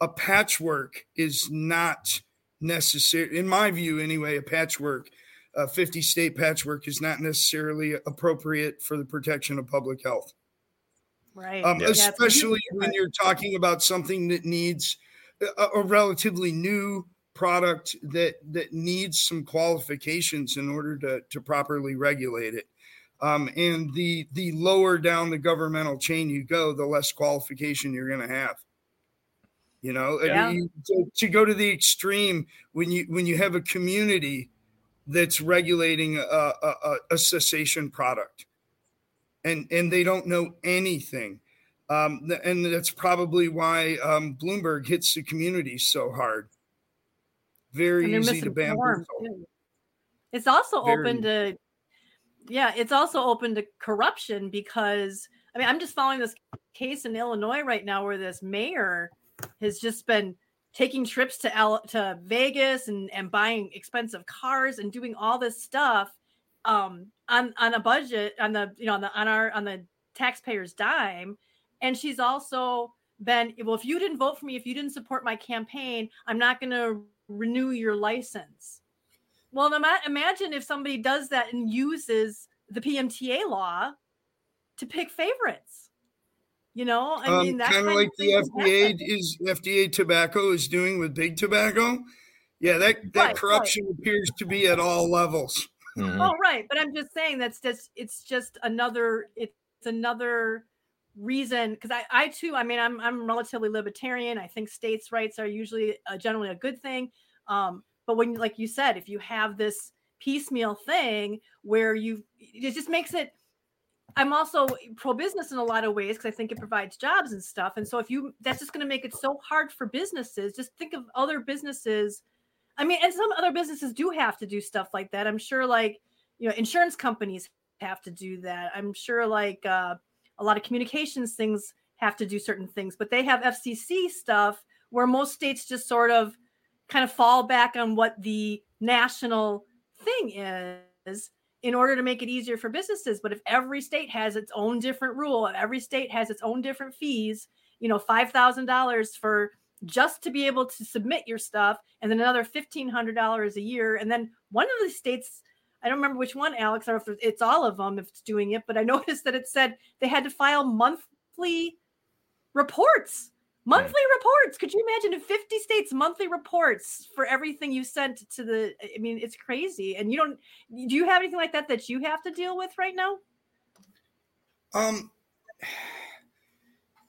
a patchwork is not necessary, in my view, anyway. A patchwork, a 50 state patchwork, is not necessarily appropriate for the protection of public health right. um, Yeah. especially when you're talking about something that needs a, a relatively new product that that needs some qualifications in order to to properly regulate it. Um, and the the lower down the governmental chain you go, the less qualification you're going to have. You know, Yeah. I mean, to, to go to the extreme when you when you have a community that's regulating a, a, a- a cessation product, and and they don't know anything, um, and that's probably why um, Bloomberg hits the community so hard. Very easy to bamboozle. It's also open to, yeah, it's also open to corruption because I mean I'm just following this case in Illinois right now where this mayor has just been taking trips to L- to Vegas and and buying expensive cars and doing all this stuff um on on a budget on the you know on the on our on the taxpayers dime. And she's also been well if you didn't vote for me if you didn't support my campaign i'm not going to renew your license well ima- imagine if somebody does that and uses the pmta law to pick favorites you know i mean that kind of like the FDA happen. is FDA tobacco is doing with big tobacco. Yeah, that that Right, right. corruption appears to be at all levels. Mhm. Oh, right. But I'm just saying that's just it's just another it's another reason because I I too I mean I'm I'm relatively libertarian. I think states' rights are usually uh, generally a good thing. Um, but when like you said, if you have this piecemeal thing where you it just makes it. I'm also pro business in a lot of ways because I think it provides jobs and stuff. And so if you that's just going to make it so hard for businesses. Just think of other businesses I mean, and some other businesses do have to do stuff like that. I'm sure, like you know, insurance companies have to do that. I'm sure, like uh, a lot of communications things have to do certain things, but they have FCC stuff where most states just sort of kind of fall back on what the national thing is in order to make it easier for businesses. But if every state has its own different rule, if every state has its own different fees, you know, five thousand dollars for just to be able to submit your stuff, and then another fifteen hundred dollars a year, and then one of the states. I don't remember which one, Alex, or if it's all of them if it's doing it, but I *laughs* noticed that it said they had to file monthly reports. Monthly reports. Could you imagine in 50 states monthly reports for everything you sent to the I mean, it's crazy. And you don't do you have anything like that that you have to deal with right now? Um,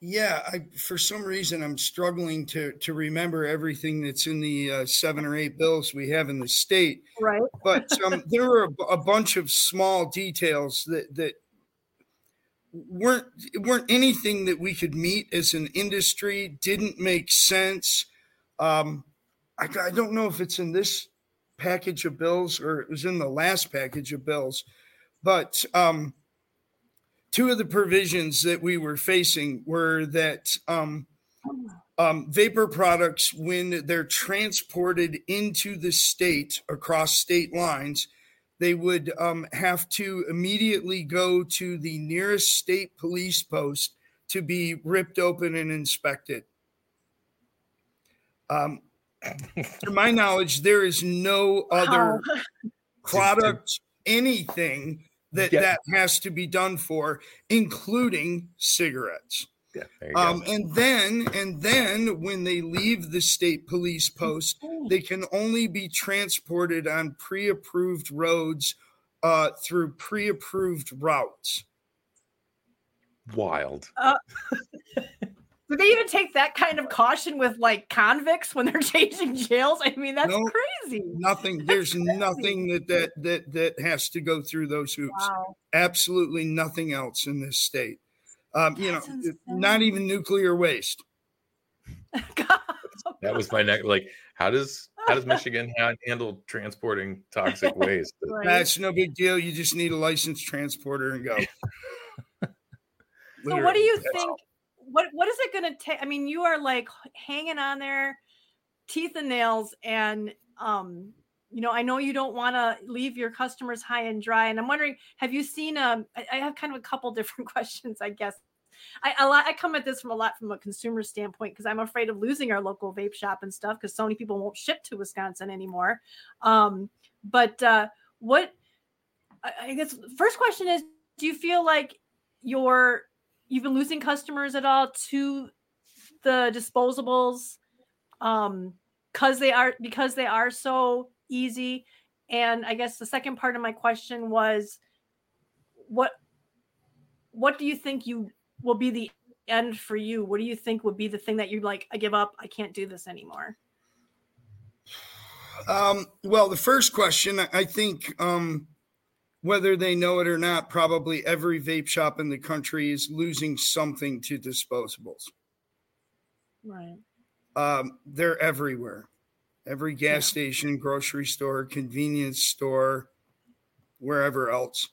yeah, I for some reason I'm struggling to to remember everything that's in the uh, seven or eight bills we have in the state. Right. but *laughs* um, there were a, a bunch of small details that that weren't weren't anything that we could meet as an industry. Didn't make sense. Um, I, I don't know if it's in this package of bills or it was in the last package of bills, but um, two of the provisions that we were facing were that. Um, um, vapor products when they're transported into the state across state lines they would um, have to immediately go to the nearest state police post to be ripped open and inspected um, *laughs* to my knowledge there is no other Wow. *laughs* product anything that Yeah. that has to be done for including cigarettes Yeah, um, and then and then when they leave the state police post, they can only be transported on pre-approved roads uh, through pre-approved routes. Wild. *laughs* Do they even take that kind of caution with like convicts when they're *laughs* changing jails? I mean, that's No. crazy. Nothing. There's crazy. nothing that that that that has to go through those hoops. Wow. Absolutely nothing else in this state. Um, you know, That's not even nuclear waste. *laughs* God. That was my next. Like, how does how does Michigan handle transporting toxic *laughs* waste? Right. That's no big deal. You just need a licensed transporter and go. So what do you Literally. think? What what is it going to take? I mean, you are like hanging on there, teeth and nails, and um, you know, I know you don't want to leave your customers high and dry. And I'm wondering, have you seen? Um, I, I have kind of a couple *laughs* different questions, I guess. I a lot, I come at this from a lot from a consumer standpoint because I'm afraid of losing our local vape shop and stuff because so many people won't ship to Wisconsin anymore. Um, but uh, what I guess first question is, do you feel like your you've been losing customers at all to the disposables um because they are because they are so easy. And I guess the second part of my question was what what do you think you will be the end for you? What do you think would be the thing that you're like, I give up, I can't do this anymore? Um, well, the first question, I think, um, whether they know it or not, probably every vape shop in the country is losing something to disposables. Right. Um, they're everywhere. Every gas yeah. station, grocery store, convenience store, wherever else.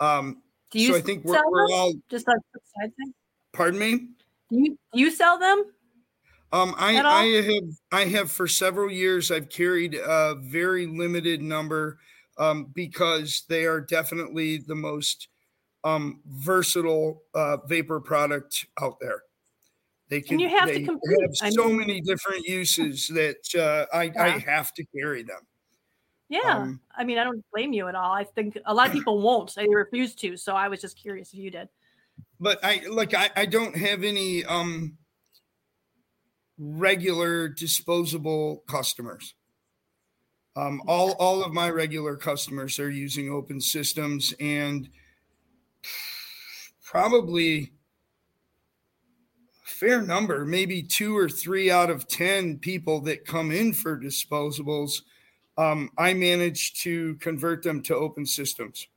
Um, do you so I think we're, we're all just a side thing. Pardon me. Do you do you sell them? Um, I I have I have for several years I've carried a very limited number um, because they are definitely the most um, versatile uh, vapor product out there. They can. And you have to compete. Have so mean, many different uses that uh, I yeah. I have to carry them. Yeah, um, I mean I don't blame you at all. I think a lot of people won't. They refuse to. So I was just curious if you did. But I like I I don't have any um regular disposable customers. Um, all all of my regular customers are using open systems, and probably a fair number, maybe two or three out of ten people that come in for disposables, um, I manage to convert them to open systems.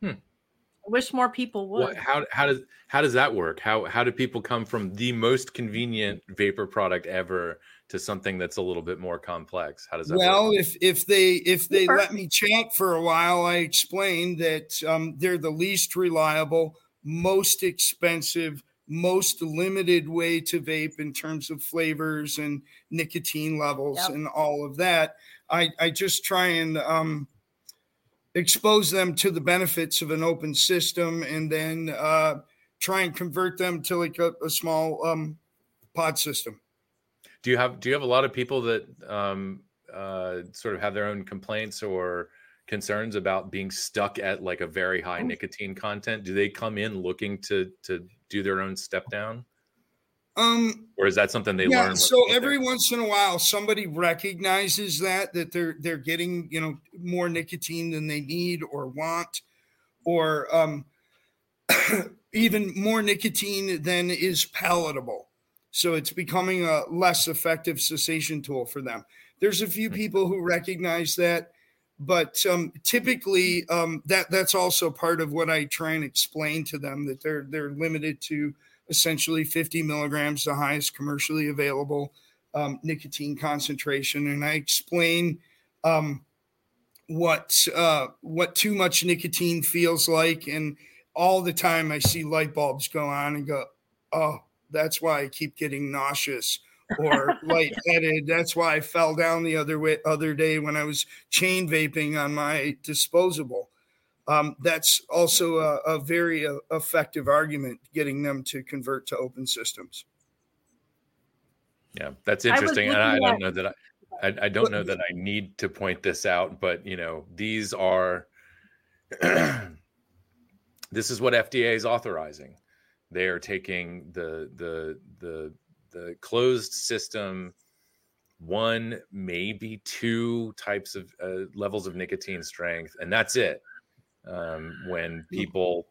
Hmm. I wish more people would. What, how how does how does that work? How how do people come from the most convenient vapor product ever to something that's a little bit more complex? How does that? Well, work? if if they if they let me chat for a while, I explain that um, they're the least reliable, most expensive, most limited way to vape in terms of flavors and nicotine levels yep. and all of that. I I just try and um, expose them to the benefits of an open system and then uh, try and convert them to like a, a small um, pod system. Do you have do you have a lot of people that um, uh, sort of have their own complaints or concerns about being stuck at like a very high mm. nicotine content? Do they come in looking to to do their own step down? Um, or is that something they yeah, learn? So every once in a while, somebody recognizes that that they're they're getting you know more nicotine than they need or want, or um, *coughs* even more nicotine than is palatable. So it's becoming a less effective cessation tool for them. There's a few people who recognize that, but um, typically um, that that's also part of what I try and explain to them that they're they're limited to essentially 50 milligrams, the highest commercially available um, nicotine concentration. And I explain um, what uh, what too much nicotine feels like, and all the time I see light bulbs go on and go, oh, that's why I keep getting nauseous or *laughs* lightheaded. That's why I fell down the other way other day when I was chain vaping on my disposable um, that's also a, a very uh, effective argument getting them to convert to open systems. Yeah, that's interesting, I and I, don't know that I, I, I don't know that I need to point this out, but you know, these are *clears throat* this is what FDA is authorizing. They are taking the the the the closed system one maybe two types of uh, levels of nicotine strength and that's it um, when hmm. people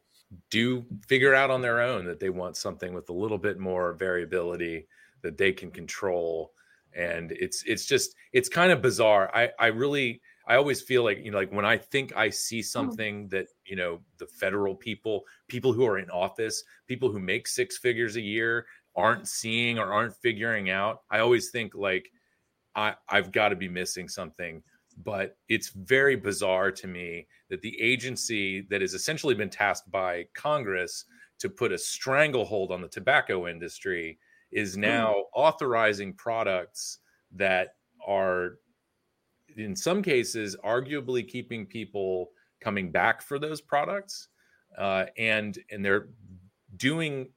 do figure out on their own that they want something with a little bit more variability that they can control and it's it's just it's kind of bizarre i i really i always feel like you know like when i think i see hmm. something that you know the federal people people who are in office people who make six figures a year aren't seeing or aren't figuring out i always think like i i've got to be missing something but it's very bizarre to me that the agency that has essentially been tasked by Congress to put a stranglehold on the tobacco industry is hmm. now mm. authorizing products that are in some cases arguably keeping people coming back for those products uh, and and they're doing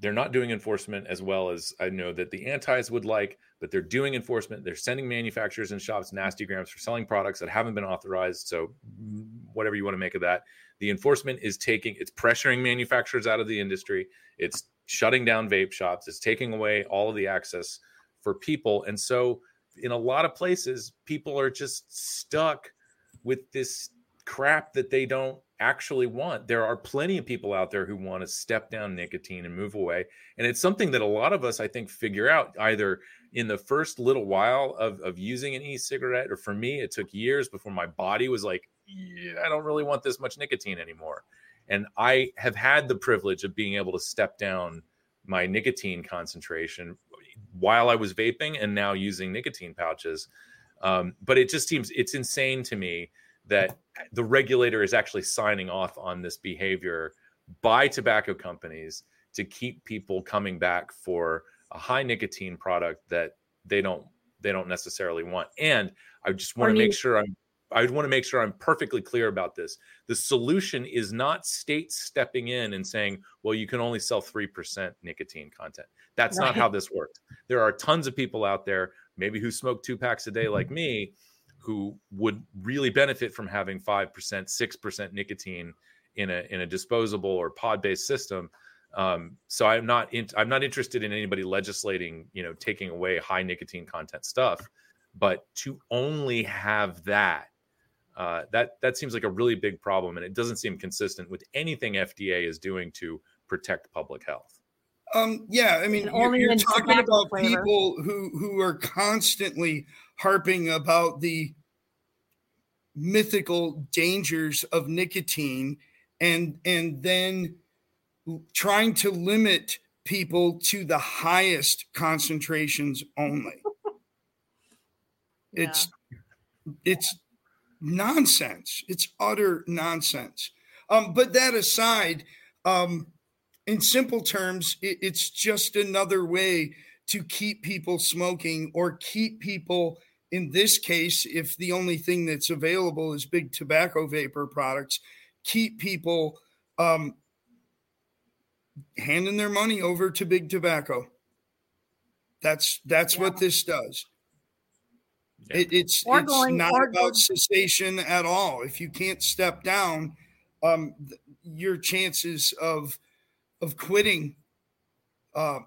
they're not doing enforcement as well as I know that the antis would like, but they're doing enforcement. They're sending manufacturers and shops nasty grams for selling products that haven't been authorized. So, whatever you want to make of that, the enforcement is taking, it's pressuring manufacturers out of the industry. It's shutting down vape shops. It's taking away all of the access for people. And so, in a lot of places, people are just stuck with this crap that they don't actually want. There are plenty of people out there who want to step down nicotine and move away. And it's something that a lot of us, I think, figure out either in the first little while of, of using an e cigarette, or for me, it took years before my body was like, yeah, I don't really want this much nicotine anymore. And I have had the privilege of being able to step down my nicotine concentration while I was vaping and now using nicotine pouches. Um, but it just seems it's insane to me that the regulator is actually signing off on this behavior by tobacco companies to keep people coming back for a high nicotine product that they don't they don't necessarily want. And I just want to make sure I'm I want to make sure I'm perfectly clear about this. The solution is not states stepping in and saying, well, you can only sell 3% nicotine content. That's right. not how this works. There are tons of people out there, maybe who smoke two packs a day like me, who would really benefit from having 5%, 6% nicotine in a in a disposable or pod-based system. Um, so I'm not in, I'm not interested in anybody legislating, you know, taking away high nicotine content stuff, but to only have that uh, that that seems like a really big problem, and it doesn't seem consistent with anything FDA is doing to protect public health. Um, yeah, I mean, you're, you're talking about flavor. people who who are constantly harping about the mythical dangers of nicotine, and and then trying to limit people to the highest concentrations only. *laughs* yeah. It's it's nonsense. It's utter nonsense. Um, but that aside, um, in simple terms, it, it's just another way to keep people smoking or keep people, in this case, if the only thing that's available is big tobacco vapor products, keep people um, handing their money over to big tobacco. That's that's yeah. what this does. Yeah. It, it's or it's going, not about going. cessation at all. If you can't step down, um, th- your chances of of quitting uh,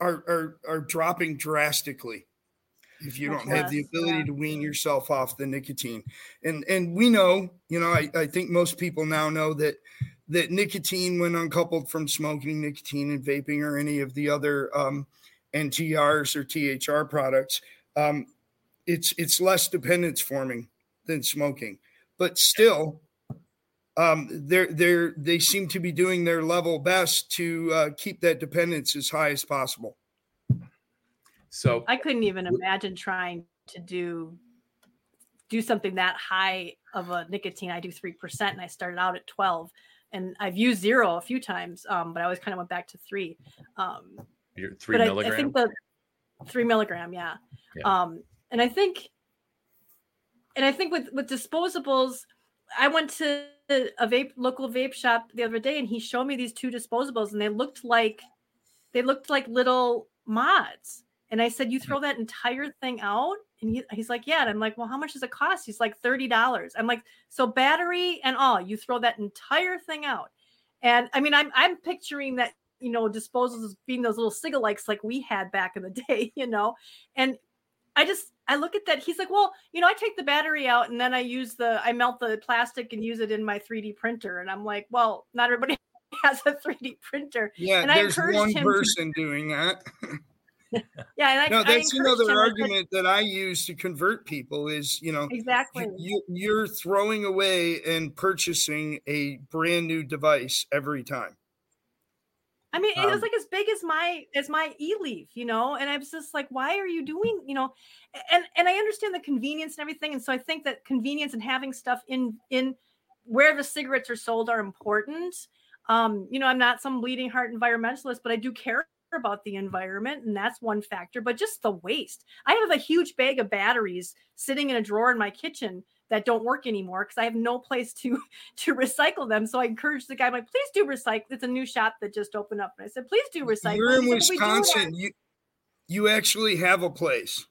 are, are are dropping drastically if you don't have the ability yeah. to wean yourself off the nicotine. And and we know, you know, I, I think most people now know that that nicotine, when uncoupled from smoking, nicotine and vaping or any of the other um, NTRs or THR products, um, it's it's less dependence forming than smoking, but still, um, they're they're they seem to be doing their level best to uh, keep that dependence as high as possible. So I couldn't even imagine trying to do do something that high of a nicotine. I do three percent, and I started out at twelve, and I've used zero a few times, um, but I always kind of went back to three. Um, You're three milligrams. I, I think the three milligram, yeah. yeah. Um, and I think, and I think with with disposables, I went to a vape local vape shop the other day, and he showed me these two disposables, and they looked like they looked like little mods. And I said, "You throw that entire thing out?" And he, he's like, "Yeah." And I'm like, "Well, how much does it cost?" He's like, thirty dollars. I'm like, "So battery and all, you throw that entire thing out?" And I mean, I'm I'm picturing that you know disposals as being those little cigalikes like we had back in the *laughs* day, you know. And I just I look at that. He's like, well, you know, I take the battery out and then I use the I melt the plastic and use it in my 3D printer. And I'm like, well, not everybody *laughs* has a 3D printer. Yeah, and there's one person to... doing that. *laughs* yeah, and I, no, that's another argument that I use to convert people is you know exactly you, you're throwing away and purchasing a brand new device every time. I mean, it was um like as big as my as my Eleaf, you know, and I was just like, why are you doing, you know, and and I understand the convenience and everything, and so I think that convenience and having stuff in in where the cigarettes are sold are important. Um, you know, I'm not some bleeding heart environmentalist, but I do care about the environment, and that's one factor. But just the waste. I have a huge bag of batteries sitting in a drawer in my kitchen that don't work anymore because I have no place to *laughs* to recycle them. So I encourage the guy, I'm like, please do recycle. It's a new shop that just opened up. And I said, please do recycle. You're in Wisconsin. You you actually have a place.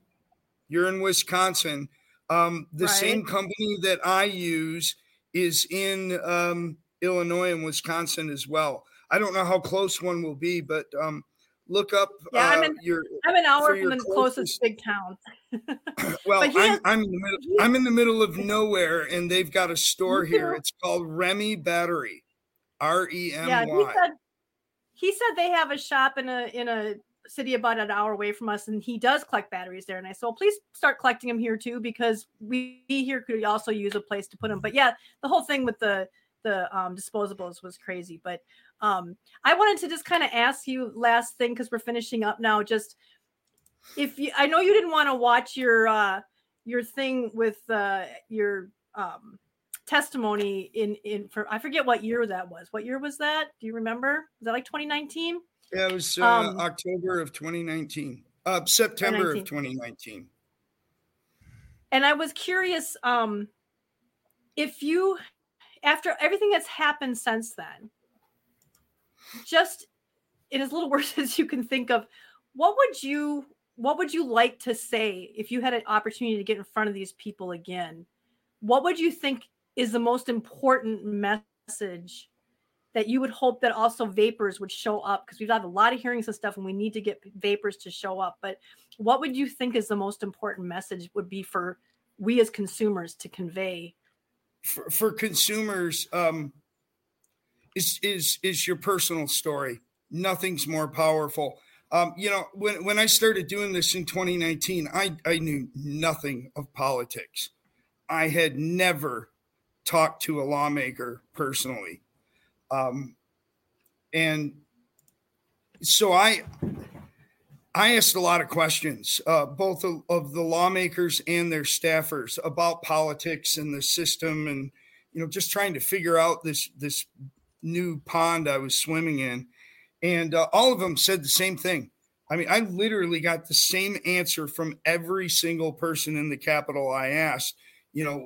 You're in Wisconsin. Um, the right. same company that I use is in um, Illinois and Wisconsin as well. I don't know how close one will be, but um, look up Yeah, I'm uh, in- your I'm an hour from the closest closest- big town. *laughs* well I'm, has- I'm in the middle i'm in the middle of nowhere and they've got a store here it's called remy battery Yeah, r-e-m-y he said he said they have a shop in a in a city about an hour away from us, and he does collect batteries there. And I said, well, please start collecting them here too, because we here could also use a place to put them. But yeah, the whole thing with the the um, disposables was crazy. But um, I wanted to just kind of ask you last thing because we're finishing up now. Just if you, I know you didn't want to watch your uh, your thing with uh, your um, testimony in in for I forget what year that was. What year was that? Do you remember? Was that like 2019? yeah it was uh, um, october of 2019 uh september of 2019 And I was curious um if you after everything that's happened since then, just in as little *laughs* words as you can think of, what would you what would you like to say if you had an opportunity to get in front of these people again? What would you think is the most important message that you would hope that also vapers would show up because we've had a lot of hearings and stuff and we need to get vapers to show up but what would you think is the most important message would be for we as consumers to convey for, for consumers um is is is your personal story. Nothing's more powerful. Um you know when when i started doing this in 2019 i i knew nothing of politics. I had never talked to a lawmaker personally. Um and so i I asked a lot of questions, uh, both of, of the lawmakers and their staffers about politics and the system, and you know, just trying to figure out this this new pond I was swimming in. And uh, all of them said the same thing. I mean, I literally got the same answer from every single person in the Capitol I asked. You know,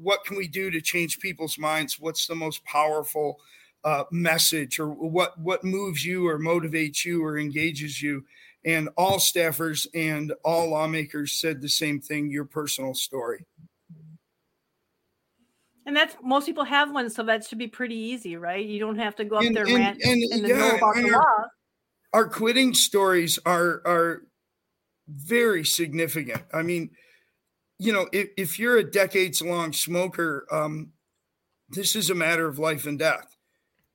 what can we do to change people's minds? What's the most powerful uh, message, or what what moves you, or motivates you, or engages you? and all staffers and all lawmakers said the same thing your personal story and that's most people have one so that should be pretty easy right? You don't have to go up And- there and- rant and, and, yeah, know about and the our- law. our quitting stories are are very significant. I mean you know if, if you're a decades long smoker um this is a matter of life and death.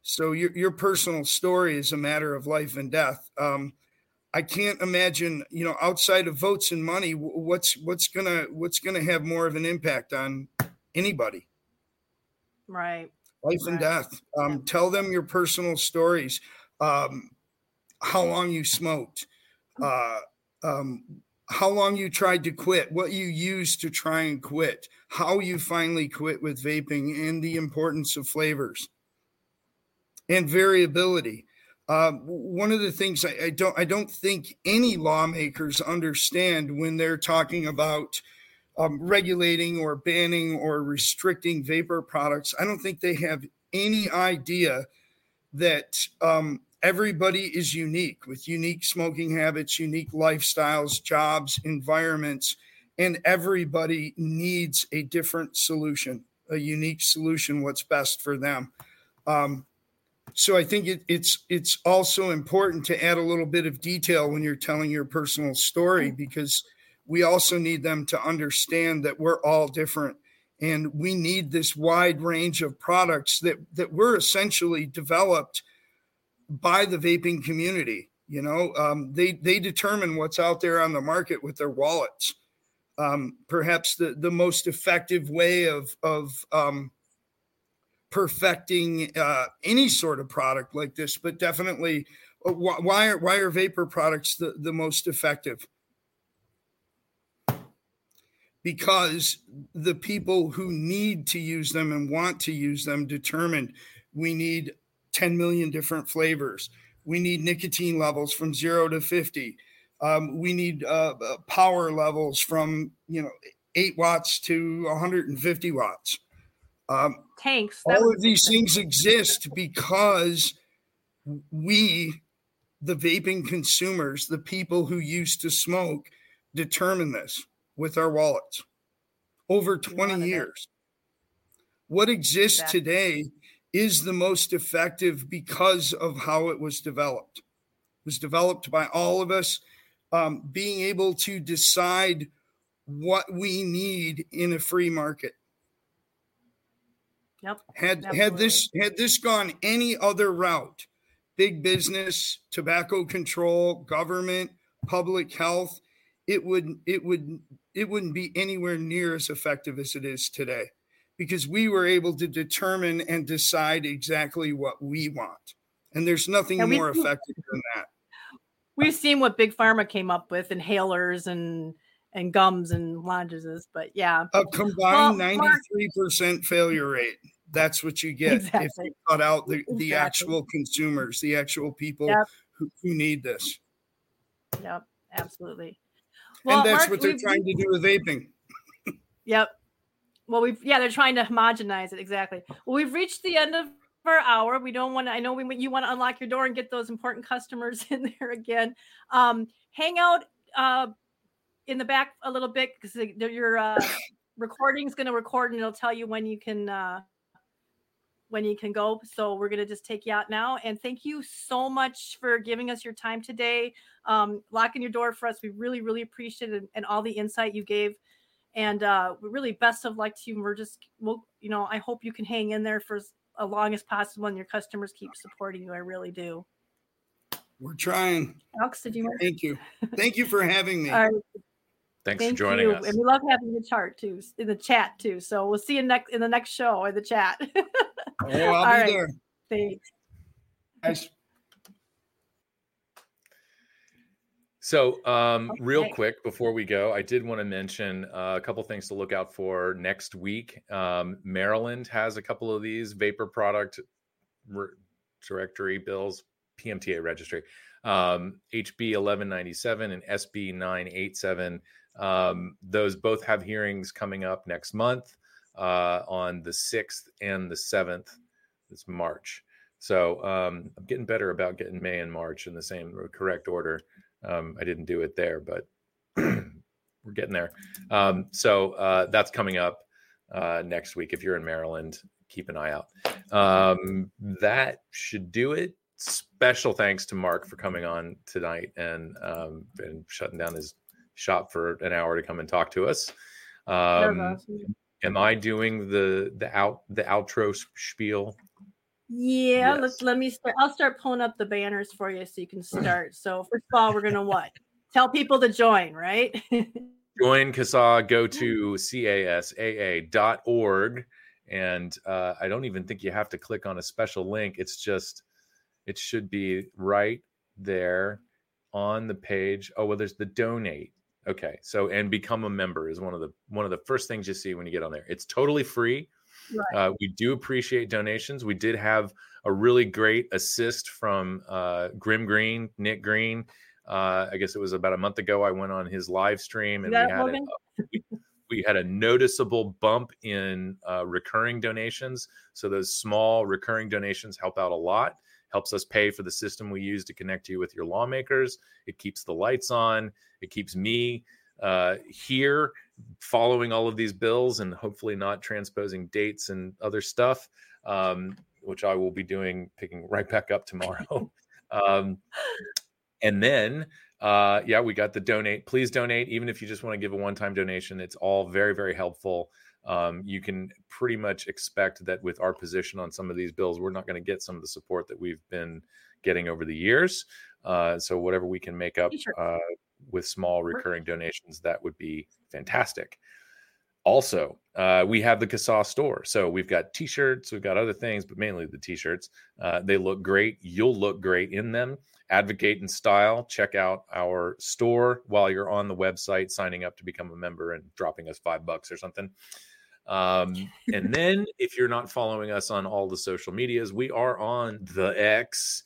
So your, your personal story is a matter of life and death. Um i can't imagine you know outside of votes and money what's what's gonna what's gonna have more of an impact on anybody right. Life and death. Um, Tell them your personal stories, um, how long you smoked, uh, um, how long you tried to quit, what you used to try and quit, how you finally quit with vaping, and the importance of flavors. And variability. Um, one of the things I, I don't I don't think any lawmakers understand when they're talking about um, regulating or banning or restricting vapor products. I don't think they have any idea that um, everybody is unique with unique smoking habits, unique lifestyles, jobs, environments, and everybody needs a different solution, a unique solution, what's best for them. Um, so I think it, it's it's also important to add a little bit of detail when you're telling your personal story because we also need them to understand that we're all different and we need this wide range of products that that were essentially developed by the vaping community you know? Um, they they determine what's out there on the market with their wallets. Um, perhaps the the most effective way of of um, perfecting uh, any sort of product like this but definitely uh, why are why are vapor products the, the most effective because the people who need to use them and want to use them determined we need 10 million different flavors. We need nicotine levels from zero to 50. Um, we need uh, uh, power levels from, you know, eight watts to 150 watts. Um, tanks that all of these things exist because we, the vaping consumers, the people who used to smoke, determine this with our wallets over 20 years. What exists Exactly. today is the most effective because of how it was developed. was developed by all of us. Um, being able to decide what we need in a free market. Yep. Had had this had this gone any other route, big business, tobacco control, government, public health, it would it would it wouldn't be anywhere near as effective as it is today because we were able to determine and decide exactly what we want. And there's nothing and more effective than that. We've seen what Big Pharma came up with inhalers and and gums and lozenges, but yeah. A combined well, 93% failure rate. That's what you get exactly. if you cut out the, the exactly. actual consumers, the actual people yep. who, who need this. Yep, absolutely. Well, and that's Marc, what they're trying to do with vaping. yep. Well, we've yeah, they're trying to homogenize it exactly. Well, we've reached the end of our hour. We don't want to. I know we you want to unlock your door and get those important customers *laughs* in there again. Um, hang out uh, in the back a little bit because your uh, recording is going to record and it'll tell you when you can uh, when you can go. So we're going to just take you out now. And thank you so much for giving us your time today, um, locking your door for us. We really, really appreciate it and all the insight you gave. And uh, really, best of luck to you. We're just, we'll, you know, I hope you can hang in there for as long as possible and your customers keep supporting you. I really do. We're trying. Alex, did you? Thank you. *laughs* Thank you for having me. Thanks Thank for joining you. us. And we love having the chart too in the chat too. So we'll see you next in the next show in the chat. *laughs* oh, I'll All be right. there. Thanks. Nice. So, um, okay. real quick before we go, I did want to mention uh, a couple things to look out for next week. Um, Maryland has a couple of these vapor product re- directory bills, PMTA registry, um, HB 1197 and SB 987 um, those both have hearings coming up next month uh, on the 6th and the 7th. It's March. So um, I'm getting better about getting May and March in the same correct order. Um, I didn't do it there, but *clears throat* we're getting there. Um, so uh, that's coming up uh, next week. If you're in Maryland, keep an eye out. Um, that should do it. Special thanks to Marc for coming on tonight and um, and shutting down his shop for an hour to come and talk to us. Um, awesome. Am I doing the the out the outro spiel? Yeah, yes. let's let me start. I'll start pulling up the banners for you so you can start. so first of all, we're gonna what? Tell people to join, right? *laughs* join CASAA. Go to casaa.org, and uh, I don't even think you have to click on a special link. It's just it should be right there on the page. Oh well, there's the donate Okay. So and become a member is one of the one of the first things you see when you get on there. It's totally free. Right. Uh, we do appreciate donations. We did have a really great assist from uh, Grimm Green, Nick Green. Uh, I guess it was about a month ago. I went on his live stream and we had, a, we, we had a noticeable bump in uh, recurring donations. So those small recurring donations help out a lot helps us pay for the system we use to connect you with your lawmakers. It keeps the lights on. It keeps me uh, here following all of these bills and hopefully not transposing dates and other stuff, um, which I will be doing, picking right back up tomorrow. *laughs* um, and then, uh, yeah, we got the donate. Please donate, even if you just want to give a one time donation. It's all very, very helpful um, you can pretty much expect that with our position on some of these bills, we're not going to get some of the support that we've been getting over the years. Uh, so whatever we can make up uh, with small recurring donations, that would be fantastic. Also, uh, we have the CASAA store. So we've got t-shirts, we've got other things, but mainly the t-shirts. Uh, they look great. You'll look great in them. Advocate in style. Check out our store while you're on the website, signing up to become a member and dropping us five bucks or something. Um, and then if you're not following us on all the social medias, we are on the X,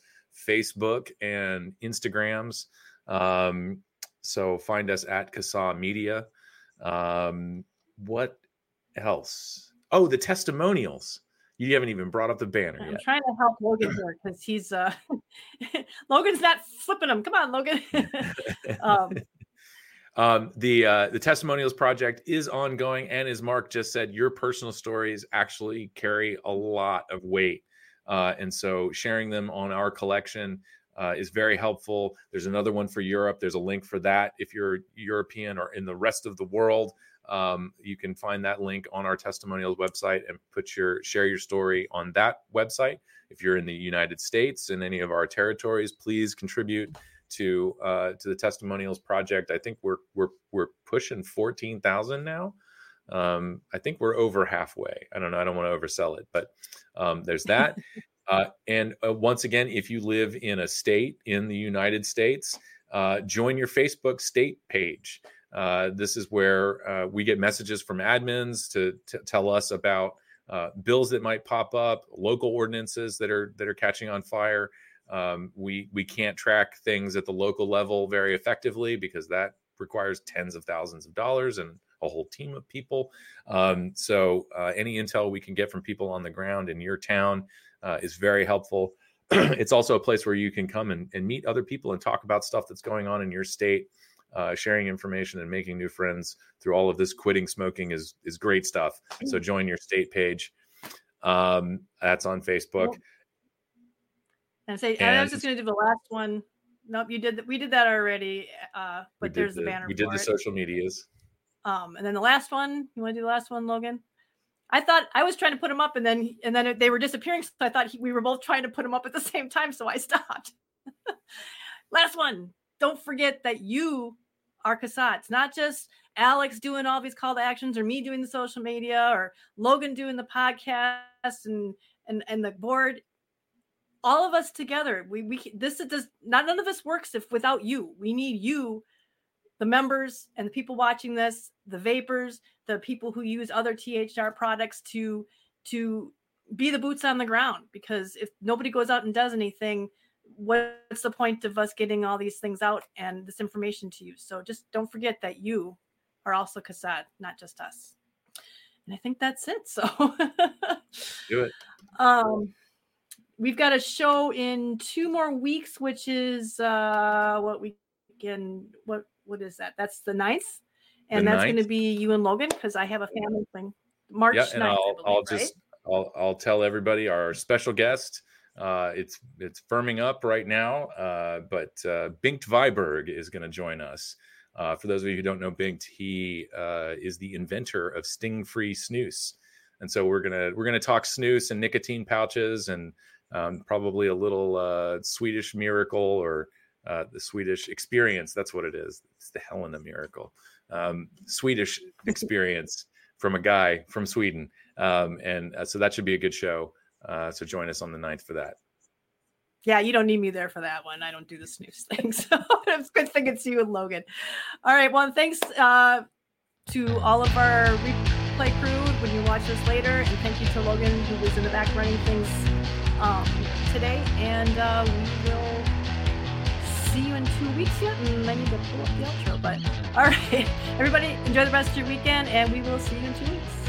Facebook, and Instagrams. Um, so find us at CASAA Media. Um, what else? Oh, the testimonials. You haven't even brought up the banner I'm yet. trying to help Logan here because he's uh *laughs* Logan's not flipping them. Come on, Logan. *laughs* um, um, the uh, the testimonials project is ongoing, and as Marc just said, your personal stories actually carry a lot of weight, uh, and so sharing them on our collection uh, is very helpful. There's another one for Europe. There's a link for that if you're European or in the rest of the world. Um, you can find that link on our testimonials website and put your share your story on that website. If you're in the United States and any of our territories, please contribute to uh, to the testimonials project. I think we're we're we're pushing fourteen thousand now. Um, I think we're over halfway. I don't know. I don't want to oversell it, but um, there's that. *laughs* Uh, and uh, once again, if you live in a state in the United States, uh, join your Facebook state page. Uh, this is where uh, we get messages from admins to, to tell us about uh, bills that might pop up, local ordinances that are that are catching on fire. Um, we we can't track things at the local level very effectively because that requires tens of thousands of dollars and a whole team of people. Um, so any intel we can get from people on the ground in your town uh, is very helpful. *clears throat* it's also a place where you can come and, and, meet other people and talk about stuff that's going on in your state. Uh, sharing information and making new friends through all of this quitting smoking is is great stuff. So mm. join your state page. Um, that's on Facebook. And say and I was just going to do the last one. Nope, you did. We did that already. Uh, but there's the, the, banner. We did the it. social medias. Um, and then the last one. You want to do the last one, Logan? I thought I was trying to put them up, and then and then they were disappearing. So I thought he, we were both trying to put them up at the *laughs* same time. So I stopped. *laughs* Last one. Don't forget that you are Casats, not just Alex doing all these call to actions, or me doing the social media, or Logan doing the podcast, and and and the board. All of us together. We we this does not none of this works if without you. We need you the members and the people watching this, the vapers, the people who use other THR products to to be the boots on the ground because if nobody goes out and does anything, what's the point of us getting all these things out and this information to you? So just don't forget that you are also Casat, not just us. And I think that's it. So do it. *laughs* Um we've got a show in two more weeks, which is uh what we can what what is that? That's the ninth, and the that's going to be you and Logan because I have a family thing. March. Yeah, and 9th, I'll, believe, I'll just I'll I'll tell everybody our special guest. Uh, it's it's firming up right now, uh, but uh, Bengt Wiberg is going to join us. Uh, for those of you who don't know Bengt, he uh, is the inventor of sting-free snus, and so we're gonna we're gonna talk snus and nicotine pouches and um, probably a little uh, Swedish miracle or uh, the Swedish experience. That's what it is. It's the Helena miracle. Um, Swedish *laughs* experience from a guy from Sweden. Um, and uh, so that should be a good show. Uh, so join us on the 9th for that. Yeah, you don't need me there for that one. I don't do the snus *laughs* thing. So it's good thing it's you and Logan. All right. Well, thanks uh, to all of our replay crew when you watch this later. And thank you to Logan, who was in the back running things um, today. And uh, we will see you in two weeks yet, and I need to pull up the outro. But *laughs* all right, everybody, enjoy the rest of your weekend, and we will see you in two weeks.